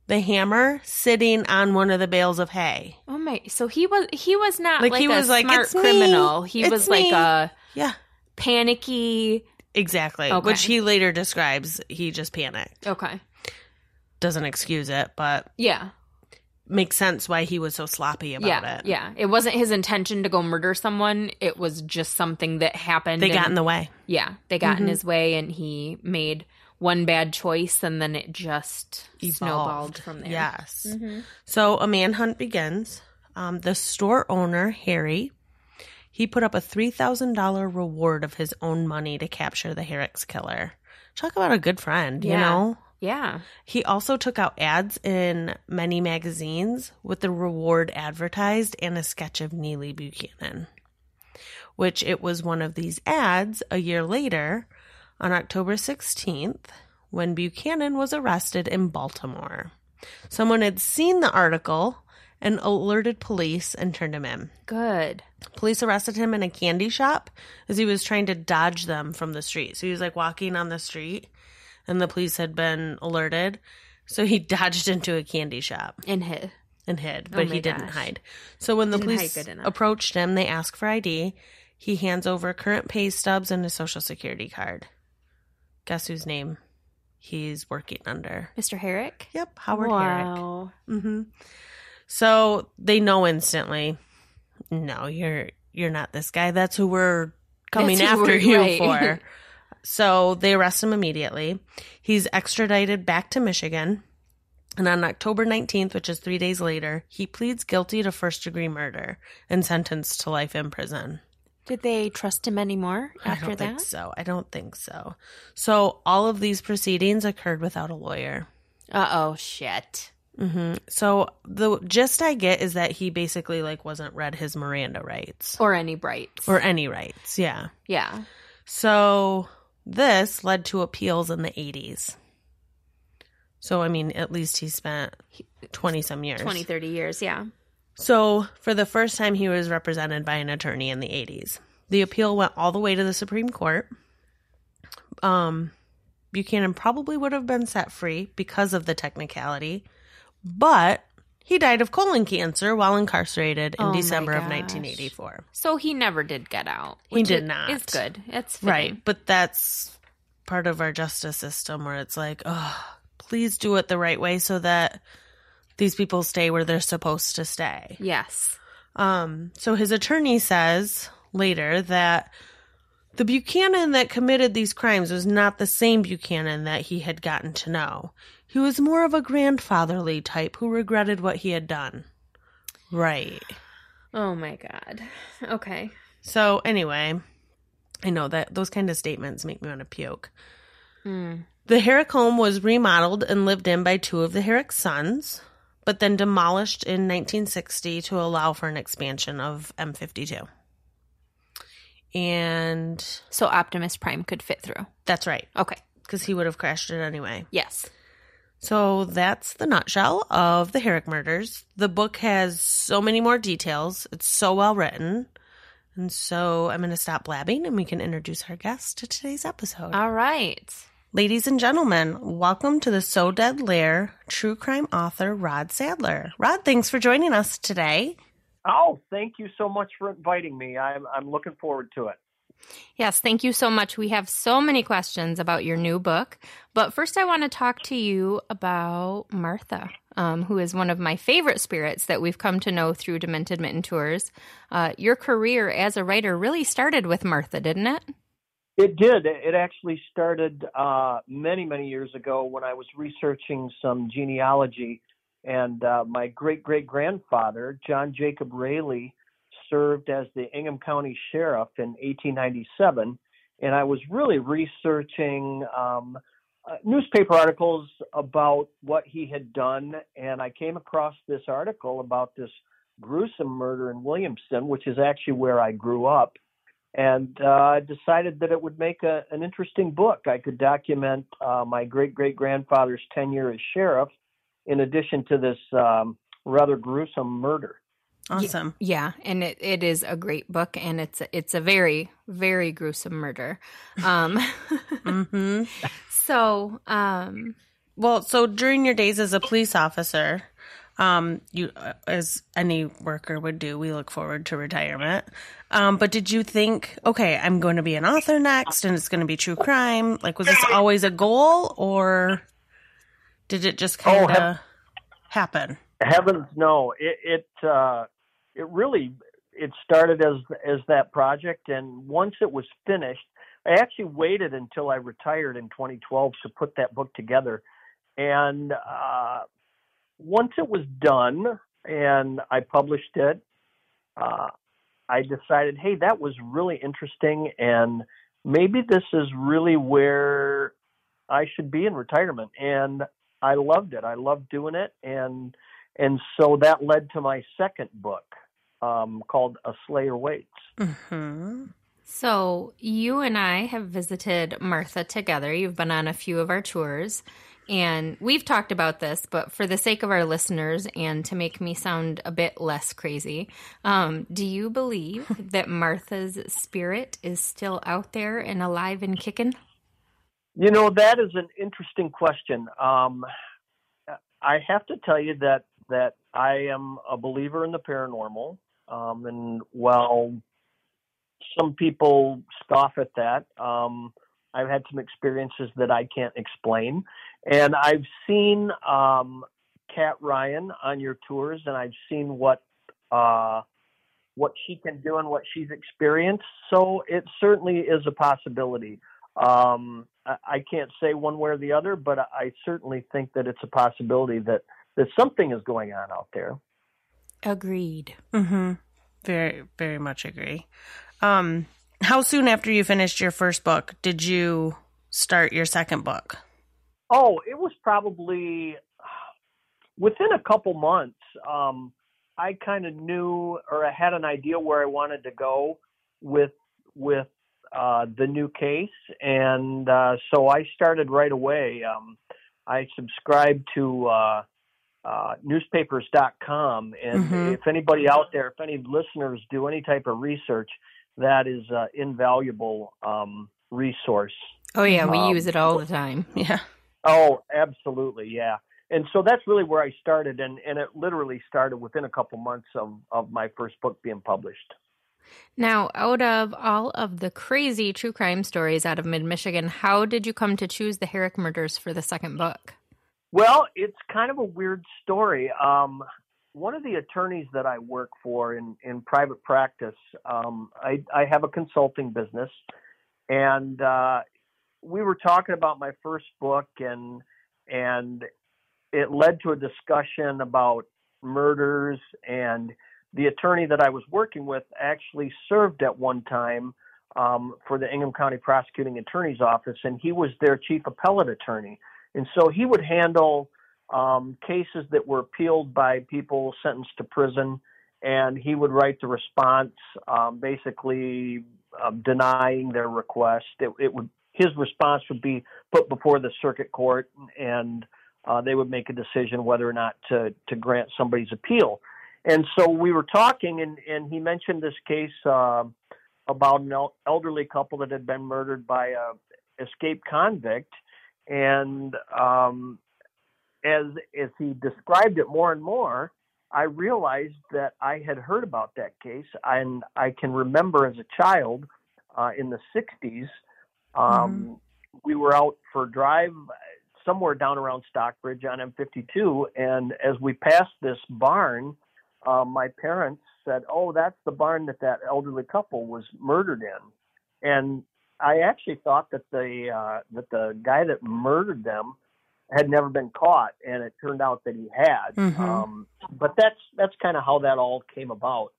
the hammer sitting on one of the bales of hay.
Oh my! So he was he was not
Like,
like,
he
a
was like,
smart
"It's me.
criminal. He
It's
was like
me."
a
Yeah,
panicky.
exactly.
Okay.
Which he later describes. He just panicked.
Okay.
Doesn't excuse it, but
Yeah.
makes sense why he was so sloppy about
yeah.
it.
Yeah. It wasn't his intention to go murder someone. It was just something that happened.
They got in the way.
Yeah, they got
Mm-hmm.
in his way, and he made one bad choice and then it just snowballed from there.
Yes.
Mhm.
So a manhunt begins. Um, the store owner, Harry, he put up a $3,000 reward of his own money to capture the Herrick's killer. Talk about a good friend, you know?
Yeah.
He also took out ads in many magazines with the reward advertised and a sketch of Neely Buchanan, which it was one of these ads a year later on October 16th when Buchanan was arrested in Baltimore. Someone had seen the article and alerted police and turned him in.
Good.
Police arrested him in a candy shop as he was trying to dodge them from the street. So he was like walking on the street and the police had been alerted. So he dodged into a candy shop
And hit.
and hid,
Oh
but
my
he didn't hide. So when the
Didn't
police approached him, they asked for ID. He hands over current pay stubs and a social security card. Guess whose name he's working under?
Mr. Herrick?
Yep, Howard Herrick.
wow.
hmm So they know instantly. No, you're you're not this guy. That's who we're coming
That's
after
we're-
you
right.
for. So they arrest him immediately. He's extradited back to Michigan. And on October 19th, which is three days later, he pleads guilty to first degree murder and sentenced to life in prison.
Did they trust him anymore
I
after
don't
that?
think so. I don't think so. So all of these proceedings occurred without a lawyer.
Uh oh, shit.
Mm-hmm. So the gist I get is that he basically like wasn't read his Miranda rights
Or any rights
or any rights. Yeah.
yeah.
So this led to appeals in the 80s. So I mean, at least he spent 20 some years.
20, 30 years. Yeah.
So for the first time he was represented by an attorney in the 80s. The appeal went all the way to the Supreme Court. Um Buchanan probably would have been set free because of the technicality, but he died of colon cancer while incarcerated in
Oh
December of 1984.
So he never did get out.
He did not.
It's good. It's fitting.
Right, but that's part of our justice system where it's like, oh, please do it the right way so that these people stay where they're supposed to stay.
Yes.
Um, so his attorney says later that the Buchanan that committed these crimes was not the same Buchanan that he had gotten to know. He was more of a grandfatherly type who regretted what he had done. Right.
Oh my God. Okay.
So anyway, I know that those kind of statements make me want to puke.
Hmm.
The Herrick home was remodeled and lived in by two of the Herrick sons, but then demolished in 1960 to allow for an expansion of M52. And
So Optimus Prime could fit through.
that's right,
Okay.
because he would have crashed it anyway.
Yes.
So that's the nutshell of the Herrick murders. The book has so many more details. It's so well written. And so I'm going to stop blabbing and we can introduce our guest to today's episode.
All right.
Ladies and gentlemen, welcome to the So Dead Lair true crime author Rod Sadler. Rod, thanks for joining us today.
Oh, thank you so much for inviting me. I'm I'm looking forward to it.
Yes, thank you so much. We have so many questions about your new book. But first, I want to talk to you about Martha, um, who is one of my favorite spirits that we've come to know through Demented Mitten Tours. Uh, your career as a writer really started with Martha, didn't it?
It did. It actually started uh, many many years ago when I was researching some genealogy, and uh, my great great grandfather John Jacob Rayleigh served as the Ingham County Sheriff in 1897, and I was really researching um, uh, newspaper articles about what he had done, and I came across this article about this gruesome murder in Williamston, which is actually where I grew up, and uh, I decided that it would make a, an interesting book. I could document uh, my great great grandfather's tenure as sheriff, in addition to this um, rather gruesome murder.
Awesome.
Yeah, and it, it is a great book, and it's it's a very very gruesome murder. Um,
hmm
so, um,
Well, so during your days as a police officer, um, you, uh, as any worker would do, we look forward to retirement. Um, but did you think, okay, I'm going to be an author next, and it's going to be true crime? Like, was this always a goal, or did it just kind of
Oh, hep-
happen?
Heavens, no! It it uh, it really it started as as that project, and once it was finished, I actually waited until I retired in 2012 to put that book together. And uh, once it was done and I published it, uh, I decided, hey, that was really interesting, and maybe this is really where I should be in retirement. And I loved it. I loved doing it, and and so that led to my second book um, called A Slayer Waits.
Mm-hmm.
So you and I have visited Martha together. You've been on a few of our tours. And we've talked about this, but for the sake of our listeners and to make me sound a bit less crazy, um, do you believe that Martha's spirit is still out there and alive and kicking?
You know, that is an interesting question. Um, I have to tell you that that I am a believer in the paranormal, um, and while some people scoff at that, um, I've had some experiences that I can't explain. And I've seen um, Kat Ryan on your tours, and I've seen what uh, what she can do and what she's experienced. So it certainly is a possibility. Um, I, I can't say one way or the other, but I certainly think that it's a possibility that that something is going on out there.
Agreed.
Mm-hmm. Very, very much agree. Um, how soon after you finished your first book did you start your second book?
Oh, it was probably within a couple months. Um, I kind of knew or I had an idea where I wanted to go with with uh, the new case, and uh, so I started right away. Um, I subscribed to uh, uh, newspapers.com, and
Mhm.
if anybody out there, if any listeners do any type of research, that is uh, invaluable um, resource.
Oh, yeah, we
Um,
use it all the time.
Yeah.
Oh, absolutely, yeah. And so that's really where I started, and, and it literally started within a couple months of, of my first book being published.
Now, out of all of the crazy true crime stories out of mid Michigan, how did you come to choose the Herrick murders for the second book?
Well, it's kind of a weird story. Um, one of the attorneys that I work for in, in private practice, um, I, I have a consulting business, and uh, we were talking about my first book, and and it led to a discussion about murders. And the attorney that I was working with actually served at one time um, for the Ingham County Prosecuting Attorney's Office, and he was their chief appellate attorney. And so he would handle um, cases that were appealed by people sentenced to prison, and he would write the response, um, basically um, denying their request. It, it would his response would be put before the circuit court, and uh, they would make a decision whether or not to to grant somebody's appeal. And so we were talking, and and he mentioned this case uh, about an elderly couple that had been murdered by a escaped convict, and um, as as he described it more and more, I realized that I had heard about that case, and I can remember as a child uh, in the '60s, um, we were out for a drive somewhere down around Stockbridge on M52, and as we passed this barn, uh, my parents said, "Oh, that's the barn that that elderly couple was murdered in," and I actually thought that the uh, that the guy that murdered them had never been caught, and it turned out that he had.
Mhm.
Um, but that's that's kind of how that all came about.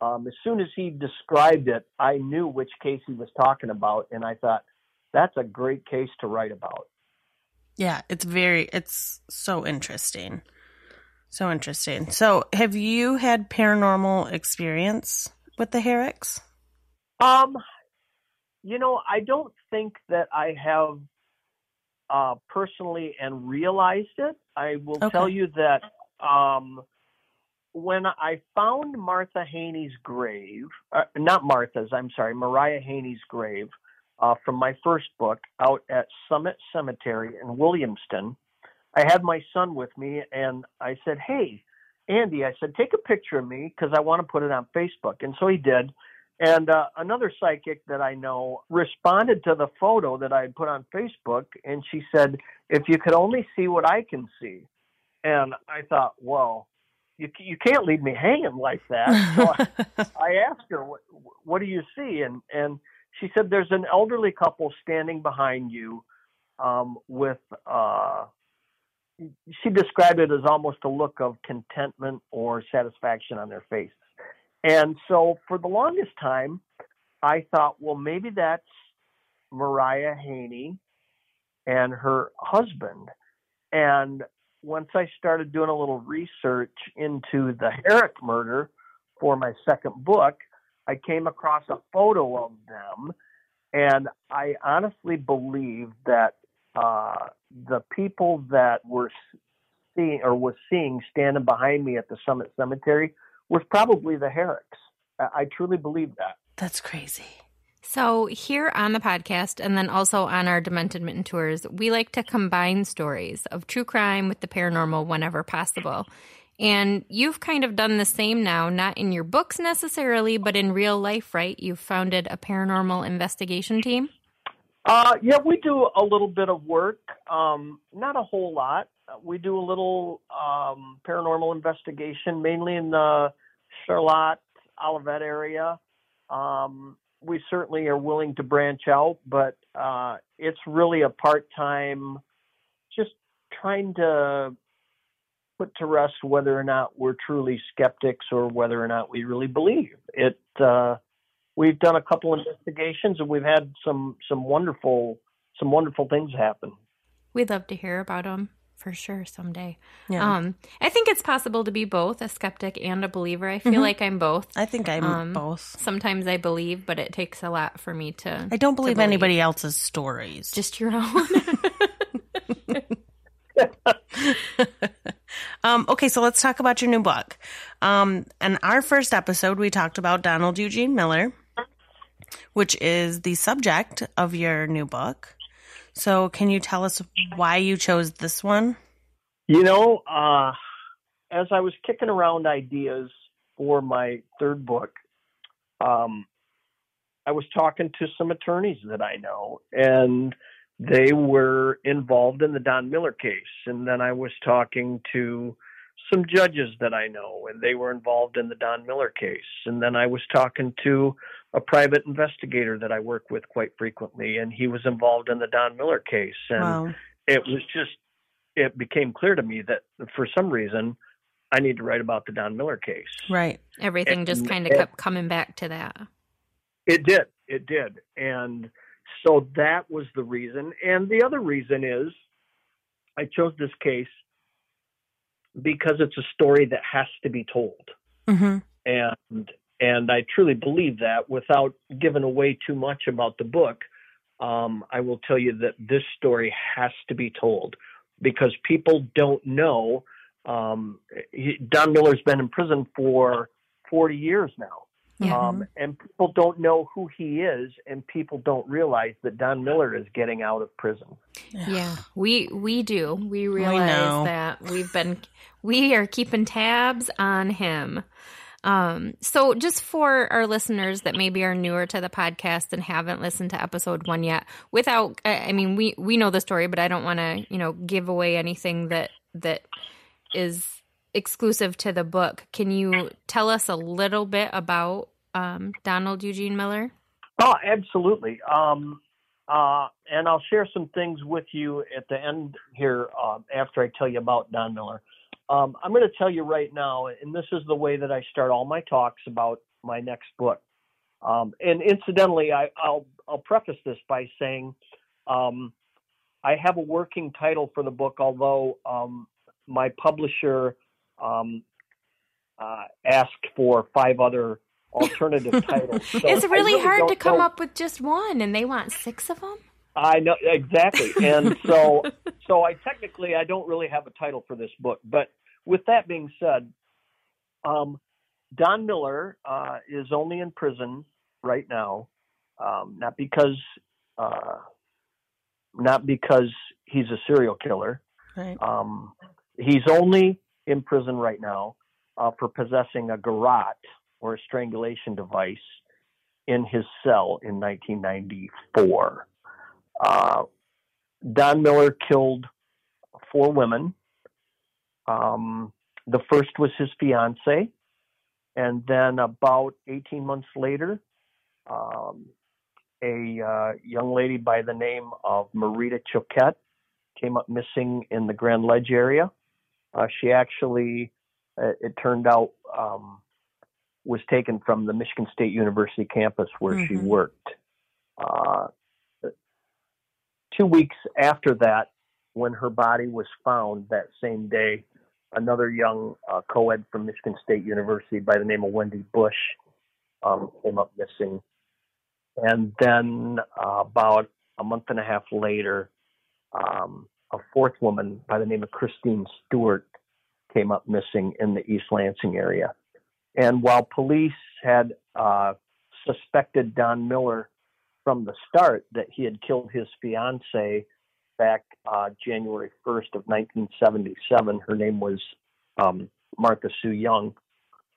Um, as soon as he described it, I knew which case he was talking about, and I thought that's a great case to write about.
Yeah, it's very it's so interesting. So interesting. So, have you had paranormal experience with the Herricks?
Um, you know, I don't think that I have uh, personally and realized it. I will
Okay.
tell you that um, when I found Martha Haney's grave, uh, not Martha's, I'm sorry, Mariah Haney's grave uh, from my first book out at Summit Cemetery in Williamston, I had my son with me and I said, Hey, Andy, I said, take a picture of me because I want to put it on Facebook. And so he did. And uh, another psychic that I know responded to the photo that I had put on Facebook, and she said, "If you could only see what I can see," and I thought, "Well, you you can't leave me hanging like that." So I, I asked her, "What what do you see?" and and she said, "There's an elderly couple standing behind you um, with." Uh, she described it as almost a look of contentment or satisfaction on their face. And so, for the longest time, I thought, well, maybe that's Mariah Haney and her husband. And once I started doing a little research into the Herrick murder for my second book, I came across a photo of them. And I honestly believe that uh, the people that were seeing or was seeing standing behind me at the Summit Cemetery was probably the Herricks. I, I truly believe that.
That's crazy.
So, here on the podcast and then also on our Demented Mitten tours, we like to combine stories of true crime with the paranormal whenever possible. And you've kind of done the same now, not in your books necessarily, but in real life, right? You've founded a paranormal investigation team.
Uh, yeah, we do a little bit of work, um, not a whole lot. We do a little um, paranormal investigation, mainly in the Charlotte, Olivet area. Um, we certainly are willing to branch out, but uh, it's really a part time, just trying to put to rest whether or not we're truly skeptics or whether or not we really believe. It uh, we've done a couple investigations and we've had some some wonderful some wonderful things happen.
We'd love to hear about them for sure someday.
Yeah.
Um, I think it's possible to be both a skeptic and a believer. I feel like I'm both.
I think I'm
Um,
both.
Sometimes I believe, but it takes a lot for me to.
I don't believe,
believe.
anybody else's stories.
Just your own.
Um, okay, so let's talk about your new book. Um, in our first episode, we talked about Donald Eugene Miller, which is the subject of your new book. So, can you tell us why you chose this one?
You know, uh, as I was kicking around ideas for my third book, um, I was talking to some attorneys that I know, and they were involved in the Don Miller case. And then I was talking to some judges that I know, and they were involved in the Don Miller case. And then I was talking to a private investigator that I work with quite frequently, and he was involved in the Don Miller case. And
Wow.
it was just it became clear to me that for some reason I need to write about the Don Miller case.
Right.
Everything just kind of kept coming back to that.
It did. It did. And so that was the reason. And the other reason is I chose this case because it's a story that has to be told.
hmm
and and I truly believe that without giving away too much about the book, um, I will tell you that this story has to be told because people don't know. Um, he, Don Miller's been in prison for 40 years now.
Yeah.
Um, and people don't know who he is, and people don't realize that Don Miller is getting out of prison.
Yeah, we we do. We
know.
realize that we've been we are keeping tabs on him. Um, so just for our listeners that maybe are newer to the podcast and haven't listened to episode one yet, without I mean we we know the story, but I don't want to you know give away anything that that is exclusive to the book. Can you tell us a little bit about um, Donald Eugene Miller?
Oh, absolutely. Um, uh, and I'll share some things with you at the end here um, after I tell you about Don Miller. Um, I'm going to tell you right now, and this is the way that I start all my talks about my next book. Um, and incidentally, I, I'll I'll preface this by saying um, I have a working title for the book, although um, my publisher um, uh, asked for five other alternative titles. So
it's
I
really, hard to come
know-
up with just one, and they want six of them.
I know exactly, and so so I technically I don't really have a title for this book, but with that being said, um, Don Miller uh, is only in prison right now, um, not because uh, not because he's a serial killer.
Right.
Um, he's only in prison right now uh, for possessing a garrote or a strangulation device in his cell in 1994. Uh, Don Miller killed four women. Um, the first was his fiance, and then about 18 months later, um, a uh, young lady by the name of Marita Choquette came up missing in the Grand Ledge area. Uh, she actually, uh, it turned out, um, was taken from the Michigan State University campus where mm-hmm. she worked. Uh, two weeks after that, when her body was found that same day, another young uh, co-ed from Michigan State University by the name of Wendy Bush um, came up missing. And then uh, about a month and a half later, um, a fourth woman by the name of Christine Stewart came up missing in the East Lansing area. And while police had uh, suspected Don Miller from the start that he had killed his fiancee back uh, January 1st of 1977, her name was um, Martha Sue Young.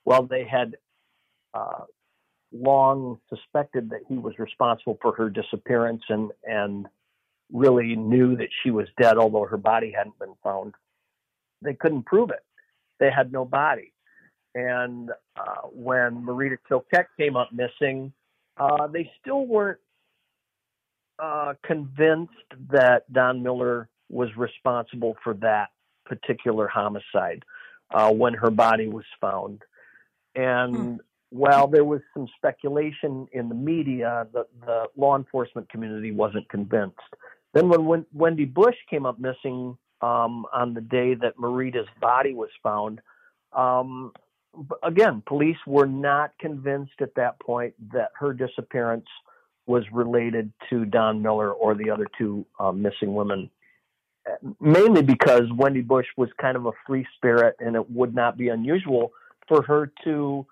Well, they had uh, long suspected that he was responsible for her disappearance and and really knew that she was dead, although her body hadn't been found. They couldn't prove it. They had no body. And uh, when Marita Choquette came up missing, uh, they still weren't uh, convinced that Don Miller was responsible for that particular homicide uh, when her body was found. And hmm. while there was some speculation in the media, the, the law enforcement community wasn't convinced. Then when Wendy Bush came up missing um, on the day that Marita's body was found, um, again, police were not convinced at that point that her disappearance was related to Don Miller or the other two uh, missing women. Mainly because Wendy Bush was kind of a free spirit, and it would not be unusual for her to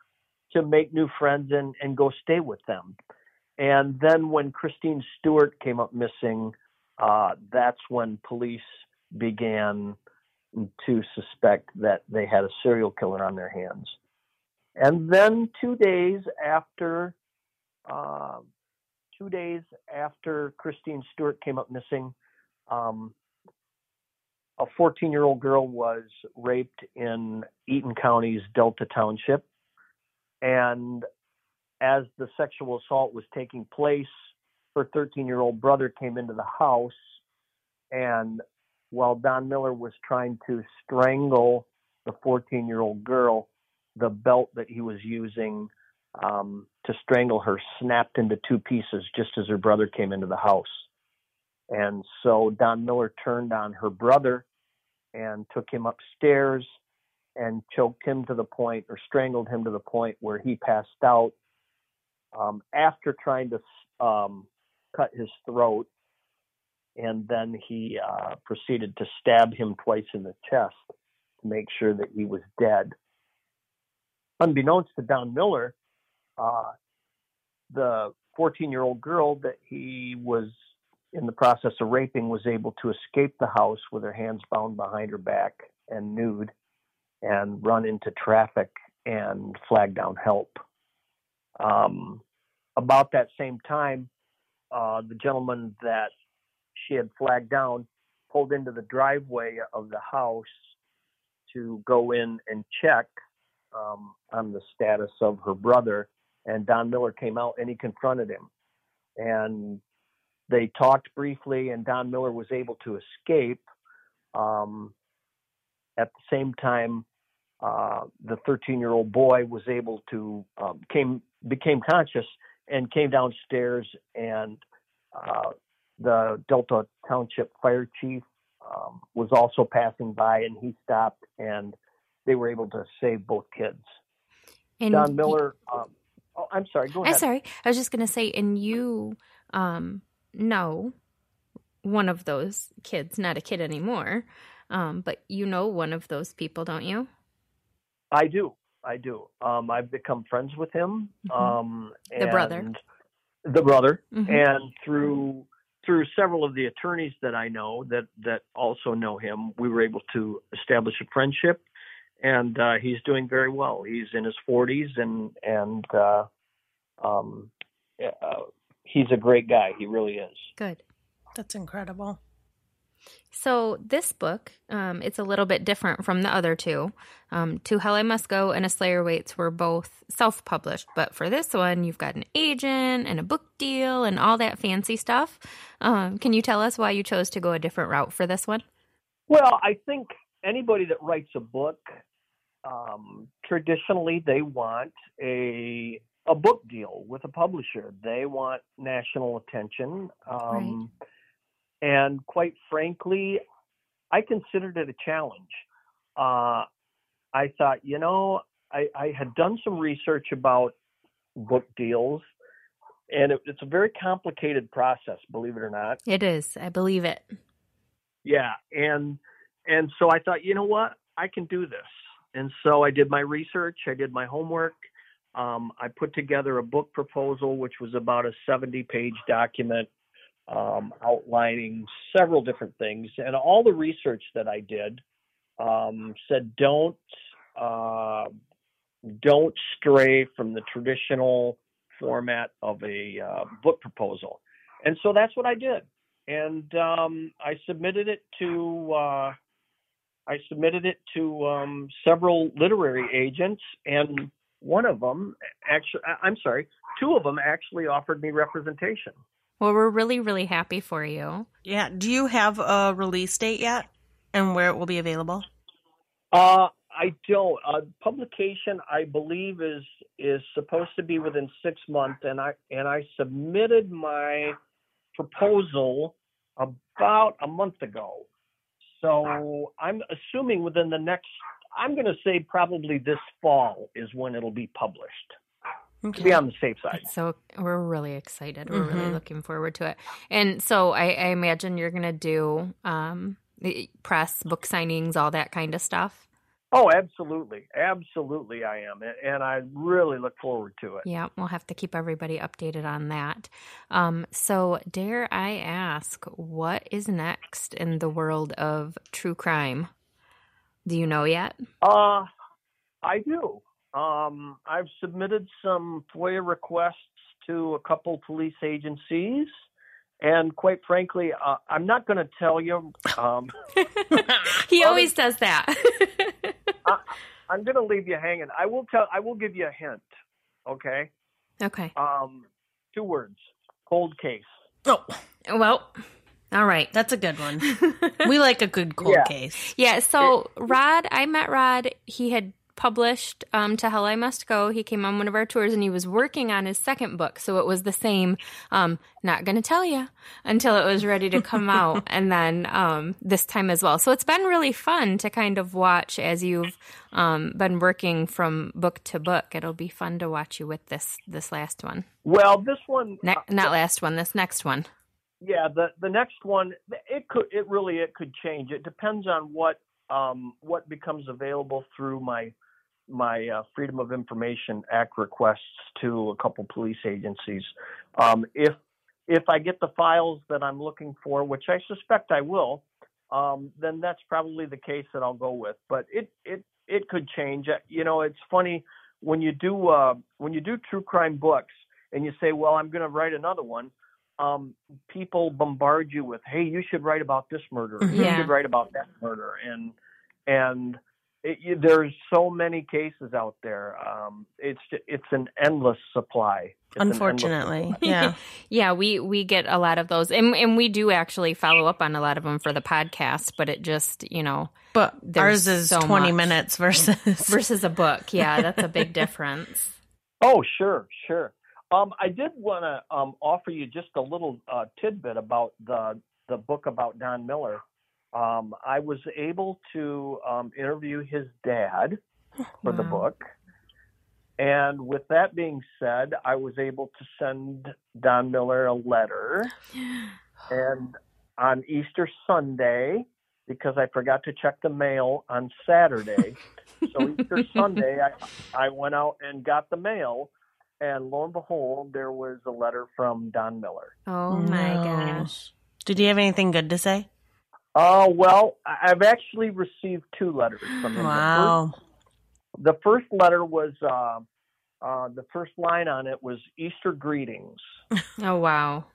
to make new friends and and go stay with them. And then when Christine Stewart came up missing, uh, that's when police began to suspect that they had a serial killer on their hands. And then two days after, uh, two days after Christine Stewart came up missing, um, a 14 year old girl was raped in Eaton County's Delta Township. And as the sexual assault was taking place, her 13 year old brother came into the house and while Don Miller was trying to strangle the 14 year old girl, the belt that he was using um, to strangle her snapped into two pieces just as her brother came into the house. And so Don Miller turned on her brother and took him upstairs and choked him to the point or strangled him to the point where he passed out. Um, after trying to um, cut his throat, and then he uh, proceeded to stab him twice in the chest to make sure that he was dead. Unbeknownst to Don Miller, uh, the 14 year old girl that he was in the process of raping was able to escape the house with her hands bound behind her back and nude and run into traffic and flag down help. Um, about that same time, uh, the gentleman that she had flagged down pulled into the driveway of the house to go in and check um, on the status of her brother. And Don Miller came out and he confronted him. And they talked briefly, and Don Miller was able to escape. Um, at the same time, uh, the 13 year old boy was able to um, came became conscious and came downstairs and uh, the Delta Township Fire Chief um, was also passing by, and he stopped, and they were able to save both kids. And Don Miller. Um, oh, I'm sorry. Go ahead.
I'm sorry. I was just going to say, and you um, know one of those kids, not a kid anymore, um, but you know one of those people, don't you?
I do. I do. Um, I've become friends with him. Mm-hmm. Um,
the brother.
The brother. Mm-hmm. And through through several of the attorneys that I know that that also know him, we were able to establish a friendship, and uh, he's doing very well. He's in his 40s, and and uh, um, uh, he's a great guy. He really is.
Good.
That's incredible.
So this book, um, it's a little bit different from the other two. Um, to Hell I Must Go and A Slayer Waits were both self-published, but for this one, you've got an agent and a book deal and all that fancy stuff. Um, can you tell us why you chose to go a different route for this one?
Well, I think anybody that writes a book, um, traditionally they want a a book deal with a publisher. They want national attention. Um, right. And quite frankly, I considered it a challenge. Uh, I thought, you know, I, I, had done some research about book deals, and it, it's a very complicated process, believe it or not.
It is. I believe it.
Yeah, and and so I thought, you know what, I can do this. And so I did my research. I did my homework. Um, I put together a book proposal, which was about a 70 page document um, outlining several different things. And all the research that I did um, said don't uh, don't stray from the traditional format of a uh, book proposal. And so that's what I did. And um, I submitted it to uh, I submitted it to um, several literary agents, and one of them actually, I'm sorry, two of them actually offered me representation.
Well, we're really, really happy for you.
Yeah. Do you have a release date yet and where it will be available?
Uh, I don't. Uh, publication, I believe, is is supposed to be within six months, and I and I submitted my proposal about a month ago. So I'm assuming within the next I'm going to say probably this fall is when it'll be published. Okay. To be on the safe side.
So we're really excited. We're mm-hmm. really looking forward to it. And so I, I imagine you're going to do um, press, book signings, all that kind of stuff.
Oh, absolutely. Absolutely, I am. And I really look forward to it.
Yeah, we'll have to keep everybody updated on that. Um, so, dare I ask, what is next in the world of true crime? Do you know yet?
Uh, I do. Um, I've submitted some FOIA requests to a couple police agencies. And quite frankly, uh, I'm not going to tell you. Um,
he always does that.
I, I'm going to leave you hanging. I will tell. I will give you a hint. Okay.
Okay.
Um, two words: cold case.
Oh, well. All right.
That's a good one. we like a good cold
yeah.
case.
Yeah. So Rod, I met Rod. He had published um, To Hell I Must Go. He came on one of our tours and he was working on his second book. So it was the same, um, not going to tell you until it was ready to come out. And then um, this time as well. So it's been really fun to kind of watch as you've um, been working from book to book. It'll be fun to watch you with this this last one.
Well, this one,
ne- not last one, this next one.
Yeah, the the next one, it could, it really, it could change. It depends on what um, what becomes available through my my uh, Freedom of Information Act requests to a couple police agencies. Um, if if I get the files that I'm looking for, which I suspect I will, um, then that's probably the case that I'll go with. But it it it could change. Uh, you know, it's funny when you do uh, when you do true crime books and you say, "Well, I'm going to write another one." Um, people bombard you with, "Hey, you should write about this murder. Yeah. You should write about that murder," and and it, there's so many cases out there. Um, it's it's an endless supply. It's
Unfortunately,
endless
supply. yeah,
yeah, we we get a lot of those, and and we do actually follow up on a lot of them for the podcast. But it just you know,
but ours is so twenty much. minutes versus
versus a book. Yeah, that's a big difference.
Oh, sure, sure. Um, I did want to um, offer you just a little uh, tidbit about the the book about Don Miller um, I was able to um, interview his dad for wow. the book. And with that being said, I was able to send Don Miller a letter. and on Easter Sunday, because I forgot to check the mail on Saturday, so Easter Sunday, I, I went out and got the mail. And lo and behold, there was a letter from Don Miller.
Oh my no. gosh.
Did he have anything good to say?
Oh, uh, well, I've actually received two letters from him.
Wow.
The first, the first letter was uh, uh, the first line on it was Easter greetings.
oh, wow.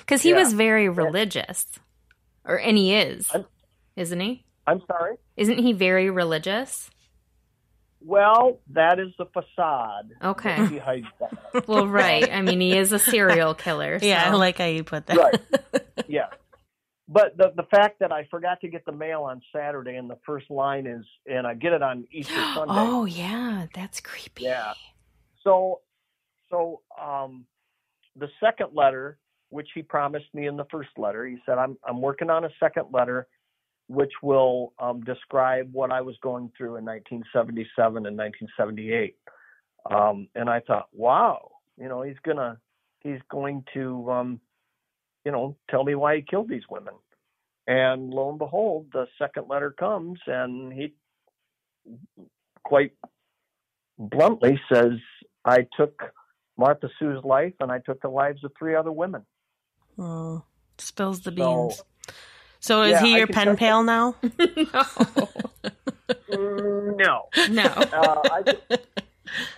Because he yeah. was very religious, or and he is. isn't he?
I'm sorry.
Isn't he very religious?
Well, that is the facade.
Okay.
that he hides that.
Well, right. I mean, he is a serial killer.
Yeah, I like how you put that.
Right. yeah. But the the fact that I forgot to get the mail on Saturday and the first line is and I get it on Easter Sunday.
Oh yeah, that's creepy.
Yeah. So so um the second letter, which he promised me in the first letter, he said I'm I'm working on a second letter which will um, describe what I was going through in 1977 and 1978. Um, and I thought, wow, you know, he's gonna he's going to um, you know tell me why he killed these women. And lo and behold, the second letter comes, and he quite bluntly says, I took Martha Sue's life and I took the lives of three other women.
Oh, spills the beans. So is
Yeah,
he your pen
tell-
pal now?
Mm, no.
no.
Uh, I, could,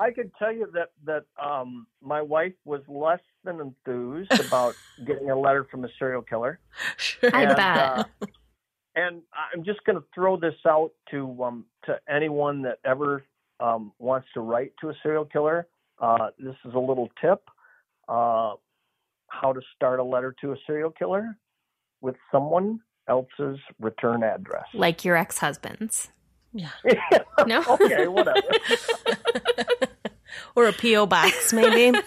I could tell you that, that um, my wife was less than enthused about getting a letter from a serial killer.
Sure.
I bet.
uh, and I'm just going to throw this out to um, to anyone that ever um, wants to write to a serial killer. Uh, this is a little tip: uh, how to start a letter to a serial killer with someone else's return address.
Like your ex-husband's.
Yeah.
No.
okay, whatever.
Or a P.O. box, maybe.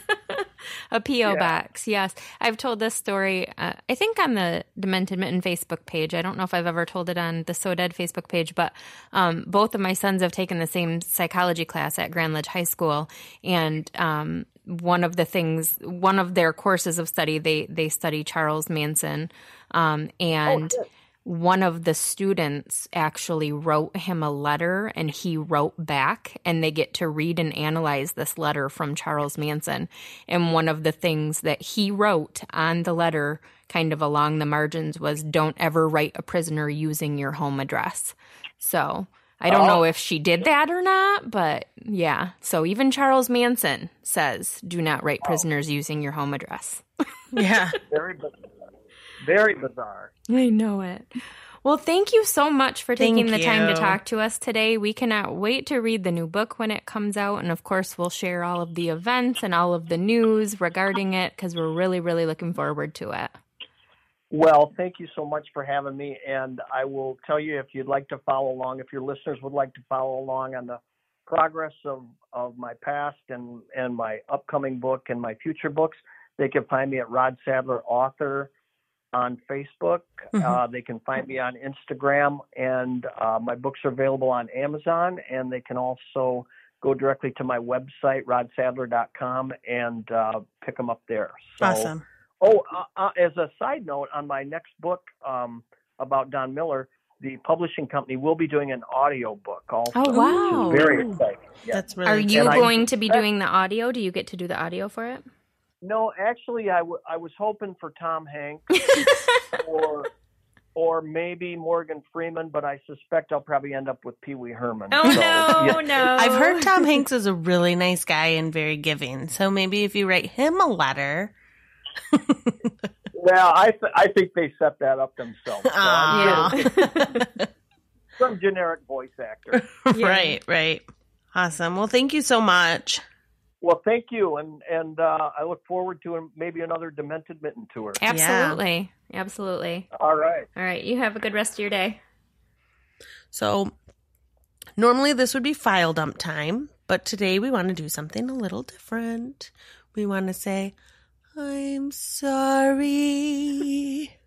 A P.O.
Yeah.
box, yes. I've told this story, uh, I think on the Demented Mitten Facebook page. I don't know if I've ever told it on the So Dead Facebook page, but um, both of my sons have taken the same psychology class at Grand Ledge High School. And um, one of the things, one of their courses of study, they, they study Charles Manson. Um, and
good.
one of the students actually wrote him a letter and he wrote back and they get to read and analyze this letter from Charles Manson and one of the things that he wrote on the letter kind of along the margins was don't ever write a prisoner using your home address so I don't know if she did that or not, but yeah. So even Charles Manson says do not write prisoners using your home address.
Yeah.
Very, bizarre.
I know it. Well, thank you so much for taking
Thank
the time to talk to us today. We cannot wait to read the new book when it comes out. And of course, we'll share all of the events and all of the news regarding it because we're really, really looking forward to it.
Well, thank you so much for having me. And I will tell you if you'd like to follow along, if your listeners would like to follow along on the progress of, of my past and, and my upcoming book and my future books, they can find me at Rod Sadler Author on Facebook.
Mhm.
Uh, they can find me on Instagram, and uh, my books are available on Amazon. And they can also go directly to my website, rodsadler.com, and uh, pick them up there. So,
Awesome.
Oh, uh, uh, as a side note, on my next book um, about Don Miller, the publishing company will be doing an audio book also.
Oh, wow.
Which is very exciting. Yeah.
That's really
Are you
And I-
going to be doing the audio? Do you get to do the audio for it?
No, actually, I, w- I was hoping for Tom Hanks or or maybe Morgan Freeman, but I suspect I'll probably end up with Pee Wee Herman.
Oh,
So,
no,
yeah.
no.
I've heard Tom Hanks is a really nice guy and very giving. So maybe if you write him a letter.
Well, I th- I think they set that up themselves. So I'm
Aw.
getting some generic voice actor.
Yeah.
Right, right. Awesome. Well, thank you so much.
Well, thank you, and and uh, I look forward to maybe another Demented Mitten tour.
Absolutely. Absolutely.
All right.
All right. You have a good rest of your day.
So normally this would be file dump time, but today we want to do something a little different. We want to say, I'm sorry.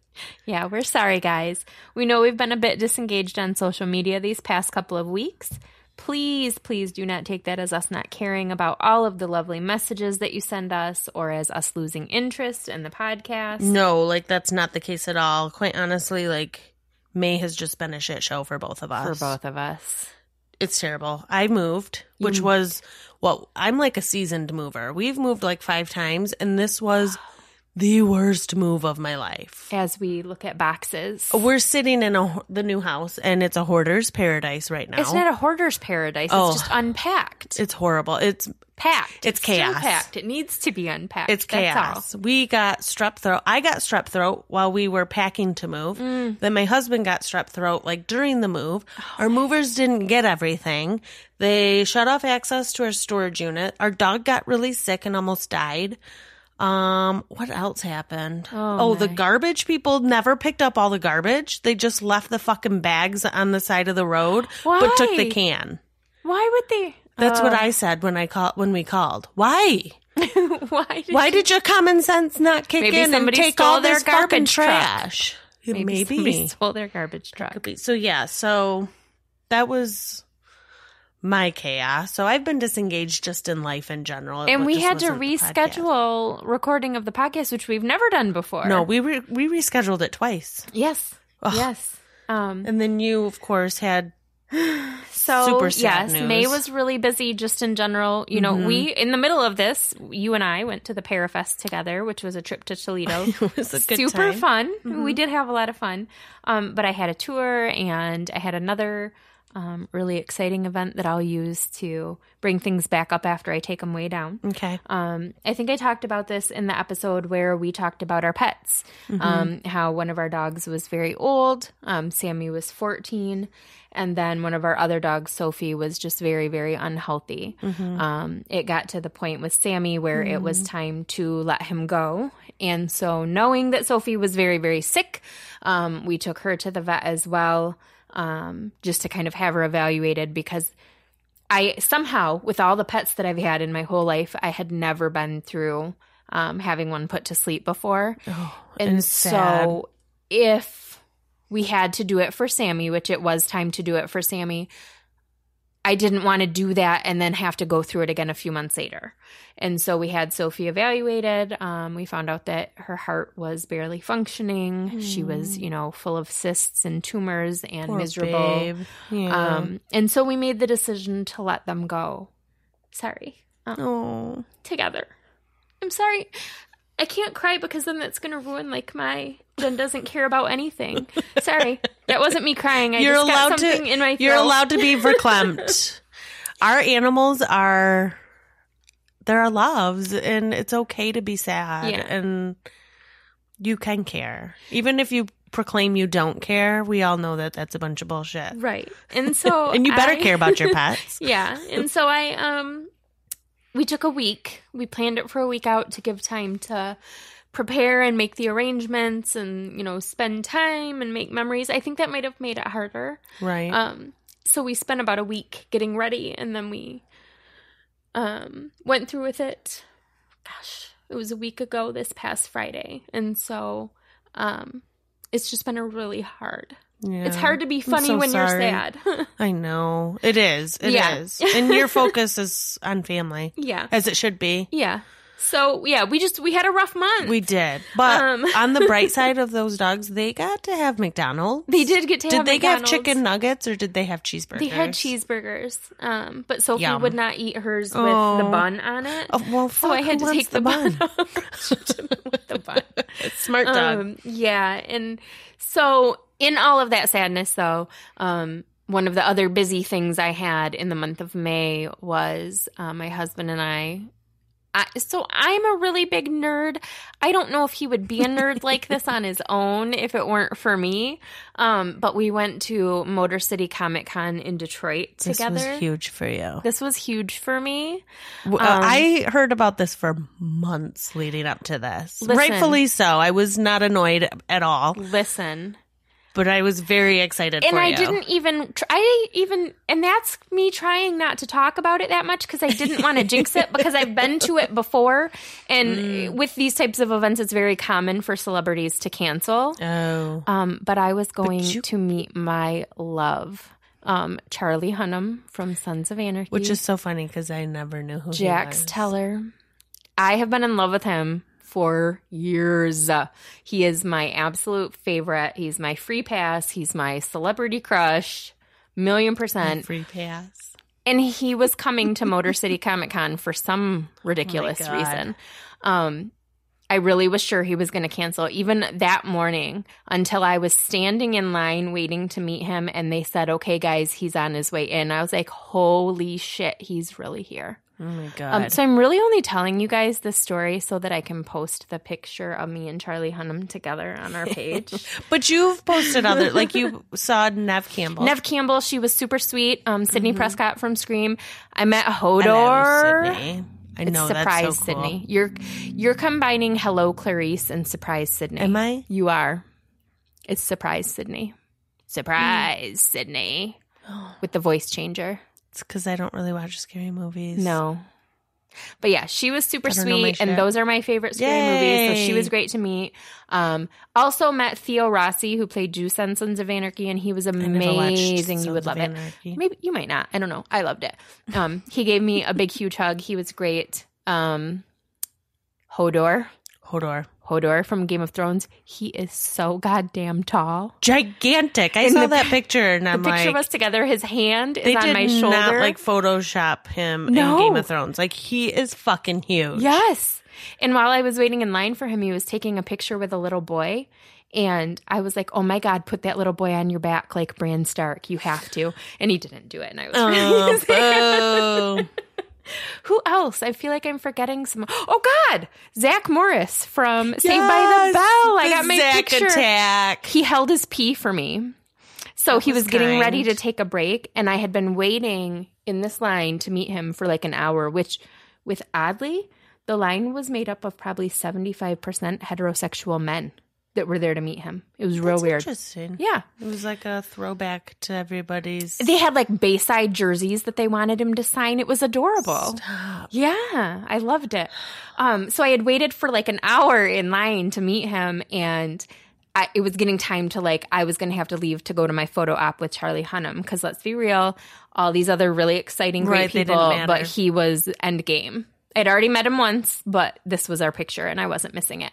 Yeah, we're sorry, guys. We know we've been a bit disengaged on social media these past couple of weeks. Please, please do not take that as us not caring about all of the lovely messages that you send us or as us losing interest in the podcast.
No, like that's not the case at all. Quite honestly, like May has just been a shit show for both of us.
For both of us.
It's terrible. I moved, which was well, I'm like a seasoned mover. We've moved like five times, and this was the worst move of my life.
As we look at boxes,
We're sitting in a the new house, and it's a hoarder's paradise right now.
it's not a hoarder's paradise.
Oh.
It's just unpacked,
It's horrible. It's
packed.
it's
still
chaos.
packed. It needs to be unpacked.
it's
That's all.
chaos. We got strep throat. I got strep throat while we were packing to move.
Mm.
Then my husband got strep throat like during the move.
Oh,
Our movers didn't get everything. They shut off access to our storage unit. Our dog got really sick and almost died. Um, what else happened? Oh, the garbage people never picked up all the garbage. They just left the fucking bags on the side of the road, Why? but took the can.
Why would they?
That's what I said when I called when we called. Why?
Why? Did
Why did your common sense not kick
Maybe
in and take all
their garbage
trash?
Maybe,
Maybe.
somebody stole their garbage truck?
Could be. So yeah, so that was my chaos. So I've been disengaged just in life in general. It
And we had to
wasn't the podcast.
reschedule recording of the podcast, which we've never done before.
No, we re- we rescheduled it twice,
Yes. Yes. Um,
and then you, of course, had
so
Super sad
yes,
news.
May was really busy just in general. You know, we in the middle of this, you and I went to the Parafest together, which was a trip to Toledo.
it was a good
Super
time.
fun. We did have a lot of fun. Um, but I had a tour and I had another um, really exciting event that I'll use to bring things back up after I take them way down.
Okay.
Um, I think I talked about this in the episode where we talked about our pets. Um, how one of our dogs was very old. Um, Sammy was 14. And then one of our other dogs, Sophie, was just very, very unhealthy. Um, it got to the point with Sammy where it was time to let him go. And so, knowing that Sophie was very, very sick, um, we took her to the vet as well, um, just to kind of have her evaluated because I somehow, with all the pets that I've had in my whole life, I had never been through um, having one put to sleep before. and
it's
so, if we had to do it for Sammy, which it was time to do it for Sammy, I didn't want to do that and then have to go through it again a few months later. And so we had Sophie evaluated. Um, we found out that her heart was barely functioning. She was, you know, full of cysts and tumors and
Poor
miserable.
Yeah.
Um, and so we made the decision to let them go. Sorry. Um,
oh.
together. I'm sorry. I can't cry because then that's going to ruin like my Jen doesn't care about anything. Sorry. That wasn't me crying. I
You're allowed
something
to.
in my throat.
You're allowed to be verklempt. Our animals are. They're our loves, and it's okay to be sad.
Yeah.
And you can care, even if you proclaim you don't care. We all know that that's a bunch of bullshit.
Right. And so
And you better
I-
care about your pets.
Yeah. And so I um we took a week. We planned it for a week out to give time to prepare and make the arrangements and, you know, spend time and make memories. I think that might have made it harder.
Right.
Um, so we spent about a week getting ready, and then we um, went through with it. Gosh, it was a week ago this past Friday, and so um, it's just been a really hard. It's hard to be funny
so
when you're sad.
I know. It is. It is.
Yeah.
And your focus is on family,
yeah,
as it should be.
yeah. So yeah, we just we had a rough month.
We did. But
Um.
on the bright side of those dogs, they got to have McDonald's.
they did get to have McDonald's.
Did
have
they have
McDonald's.
chicken nuggets or did they have cheeseburgers?
They had cheeseburgers, um, but Sophie
Yum.
would not eat hers with
Oh.
the bun on it.
Oh, well,
so I had to take the, bun, off with the bun.
Smart dog.
Um, yeah, and so in all of that sadness, though, um, one of the other busy things I had in the month of May was uh, my husband and I. I, so I'm a really big nerd. I don't know if he would be a nerd like this on his own if it weren't for me. Um, but we went to Motor City Comic Con in Detroit
this
together.
was huge for you.
This was huge for me.
Uh, I heard about this for months leading up to this.
Listen.
Rightfully so. I was not annoyed at all,
Listen,
but I was very excited
and I
you.
didn't even tr- I even and that's me trying not to talk about it that much because I didn't want to jinx it because I've been to it before and
Mm.
with these types of events it's very common for celebrities to cancel.
Oh.
Um, but I was going
you-
to meet my love, um, Charlie Hunnam from Sons of Anarchy,
Which is so funny because I never knew who
Jax
he was.
Teller. I have been in love with him for years. He is my absolute favorite. He's my free pass. He's my celebrity crush, million percent.
Free pass.
And he was coming to Motor City Comic Con for some ridiculous
God.
reason. Um, I really was sure he was going to cancel even that morning until I was standing in line waiting to meet him and they said, "Okay guys, he's on his way in." I was like, "Holy shit, he's really here."
Oh my god.
Um, so I'm really only telling you guys this story so that I can post the picture of me and Charlie Hunnam together on our page.
but you've posted other like you saw Neve Campbell.
Neve Campbell, she was super sweet. Um, Sidney Prescott from Scream. I met
Mm-hmm.
Hodor.
Sidney. I
It's
know
surprise
that's so cool.
Sidney. You're you're combining Hello Clarice and Surprise Sidney.
Am I?
You are. It's Surprise Sidney. Surprise Sidney. With the voice changer.
It's because I don't really watch scary movies.
No. But yeah, she was super
I don't know my
sweet, and those are my favorite scary movies. So she was great to meet. Um, also met Theo Rossi, who played Juice on Sons of Anarchy, and he was amazing. You would love it.
Anarchy.
Maybe you might not. I don't know. I loved it. Um, he gave me a big, huge hug. He was great. Um, Hodor,
Hodor.
Hodor from Game of Thrones. He is so goddamn tall.
Gigantic. I saw
the-
that picture and
The
I'm
picture
like,
of us together. His hand is on my shoulder.
not like Photoshop him
No.
in Game of Thrones. Like he is fucking huge.
Yes. And while I was waiting in line for him, he was taking a picture with a little boy. And I was like, oh my God, put that little boy on your back like Bran Stark. You have to. And he didn't do it. And I was really.
Oh, boo.
Who else? I feel like I'm forgetting some. Oh God, Zack Morris from Saved by the Bell. I got my
Zack
picture.
attack.
He held his pee for me. So he
was
was getting ready to take a break, and I had been waiting in this line to meet him for like an hour, which, with oddly, the line was made up of probably 75% heterosexual men that were there to meet him. It was real
That's
weird.
Interesting.
Yeah.
It was like a throwback to everybody's.
They had like Bayside jerseys that they wanted him to sign. It was adorable.
Stop.
Yeah, I loved it. Um, so I had waited for like an hour in line to meet him, and I, it was getting time to like I was going to have to leave to go to my photo op with Charlie Hunnam because let's be real, all these other really exciting great
Right,
people, but he was end game. I'd already met him once, but this was our picture, and I wasn't missing it.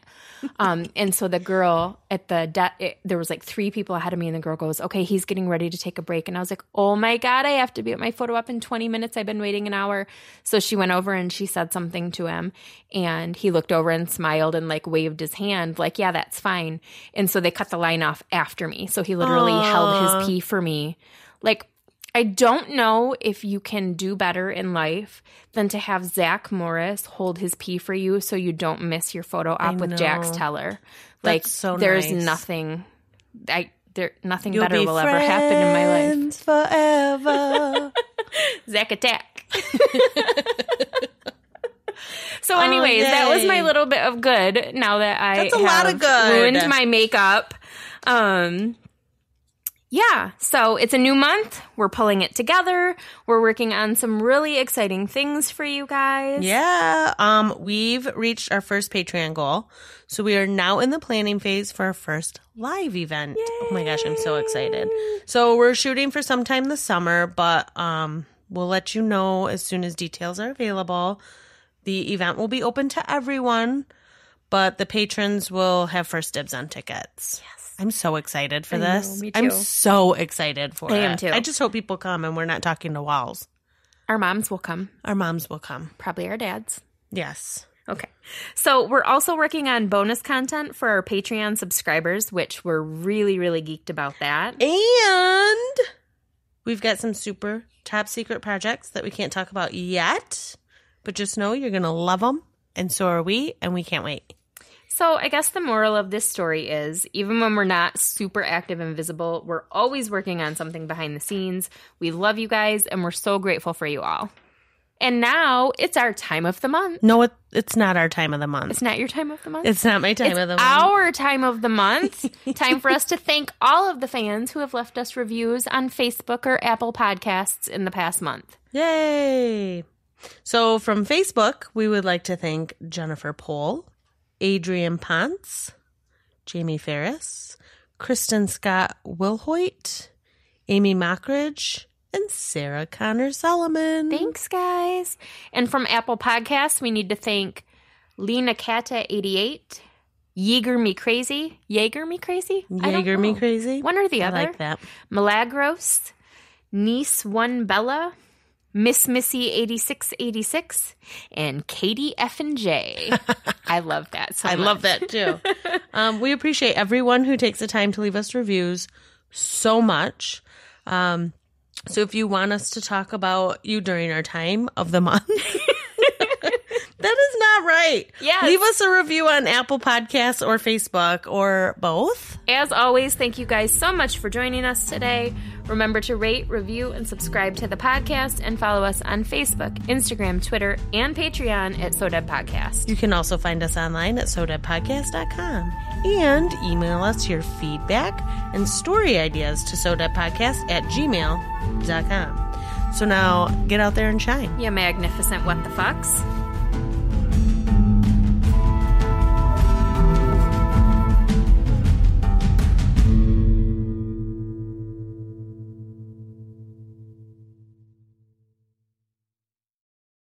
Um, and so the girl at the de- it, there was like three people ahead of me, and the girl goes, "Okay, he's getting ready to take a break." And I was like, "Oh my god, I have to be at my photo op in twenty minutes. I've been waiting an hour." So she went over and she said something to him, and he looked over and smiled and like waved his hand, like, "Yeah, that's fine." And so they cut the line off after me. So he literally held his pee for me, like. I don't know if you can do better in life than to have Zack Morris hold his pee for you so you don't miss your photo op with Jax. Teller. Like
so
there's
nice.
nothing I there nothing
You'll
better
be
will ever happen in my life.
Forever.
Zack attack. so anyways, that was my little bit of good now that I
That's a lot of good.
ruined my makeup. Um yeah, so it's a new month. We're pulling it together. We're working on some really exciting things for you guys.
yeah. Um, we've reached our first Patreon goal. So we are now in the planning phase for our first live event. Oh my gosh, I'm so excited. So we're shooting for sometime this summer, but um we'll let you know as soon as details are available. The event will be open to everyone, but the patrons will have first dibs on tickets. Yes. I'm so excited for
I know,
this.
me
I'm so excited for
I
it.
am too.
I just hope people come and we're not talking to walls.
Our moms will come,
Our moms will come.
probably our dads.
Yes.
Okay. So we're also working on bonus content for our Patreon subscribers, which we're really, really geeked about that.
And we've got some super top secret projects that we can't talk about yet, but just know you're going to love them. And so are we, and we can't wait.
So I guess the moral of this story is even when we're not super active and visible, we're always working on something behind the scenes. We love you guys and we're so grateful for you all. And now it's our time of the month.
No, it, it's not our time of the month.
It's not your time of the month.
It's not my time
It's
of the month.
our time of the month. time for us to thank all of the fans who have left us reviews on Facebook or Apple Podcasts in the past month.
Yay! So from Facebook, we would like to thank Jennifer Pohl, Adrian Ponce, Jamie Ferris, Kristen Scott Wilhoit, Amy Mockridge, and Sarah Connor Solomon.
Thanks, guys. And from Apple Podcasts, we need to thank Lena Kata88, Yeager Me Crazy, Jaeger Me Crazy,
Jaeger Me. Crazy.
one or the
I
other.
like that.
Milagros, Niece One Bella, Miss Missy 8686, and Katie F and J. I love that so
I
much.
love that too. um, we appreciate everyone who takes the time to leave us reviews so much. Um, so if you want us to talk about you during our time of the month, that is not right.
Yeah.
Leave us a review on Apple Podcasts or Facebook or both.
As always, thank you guys so much for joining us today. Remember to rate, review, and subscribe to the podcast and follow us on Facebook, Instagram, Twitter, and Patreon at SoDead Podcast.
You can also find us online at sodeadpodcast.com and email us your feedback and story ideas to sodeadpodcast at gmail.com. So now get out there and shine.
You magnificent what the fucks.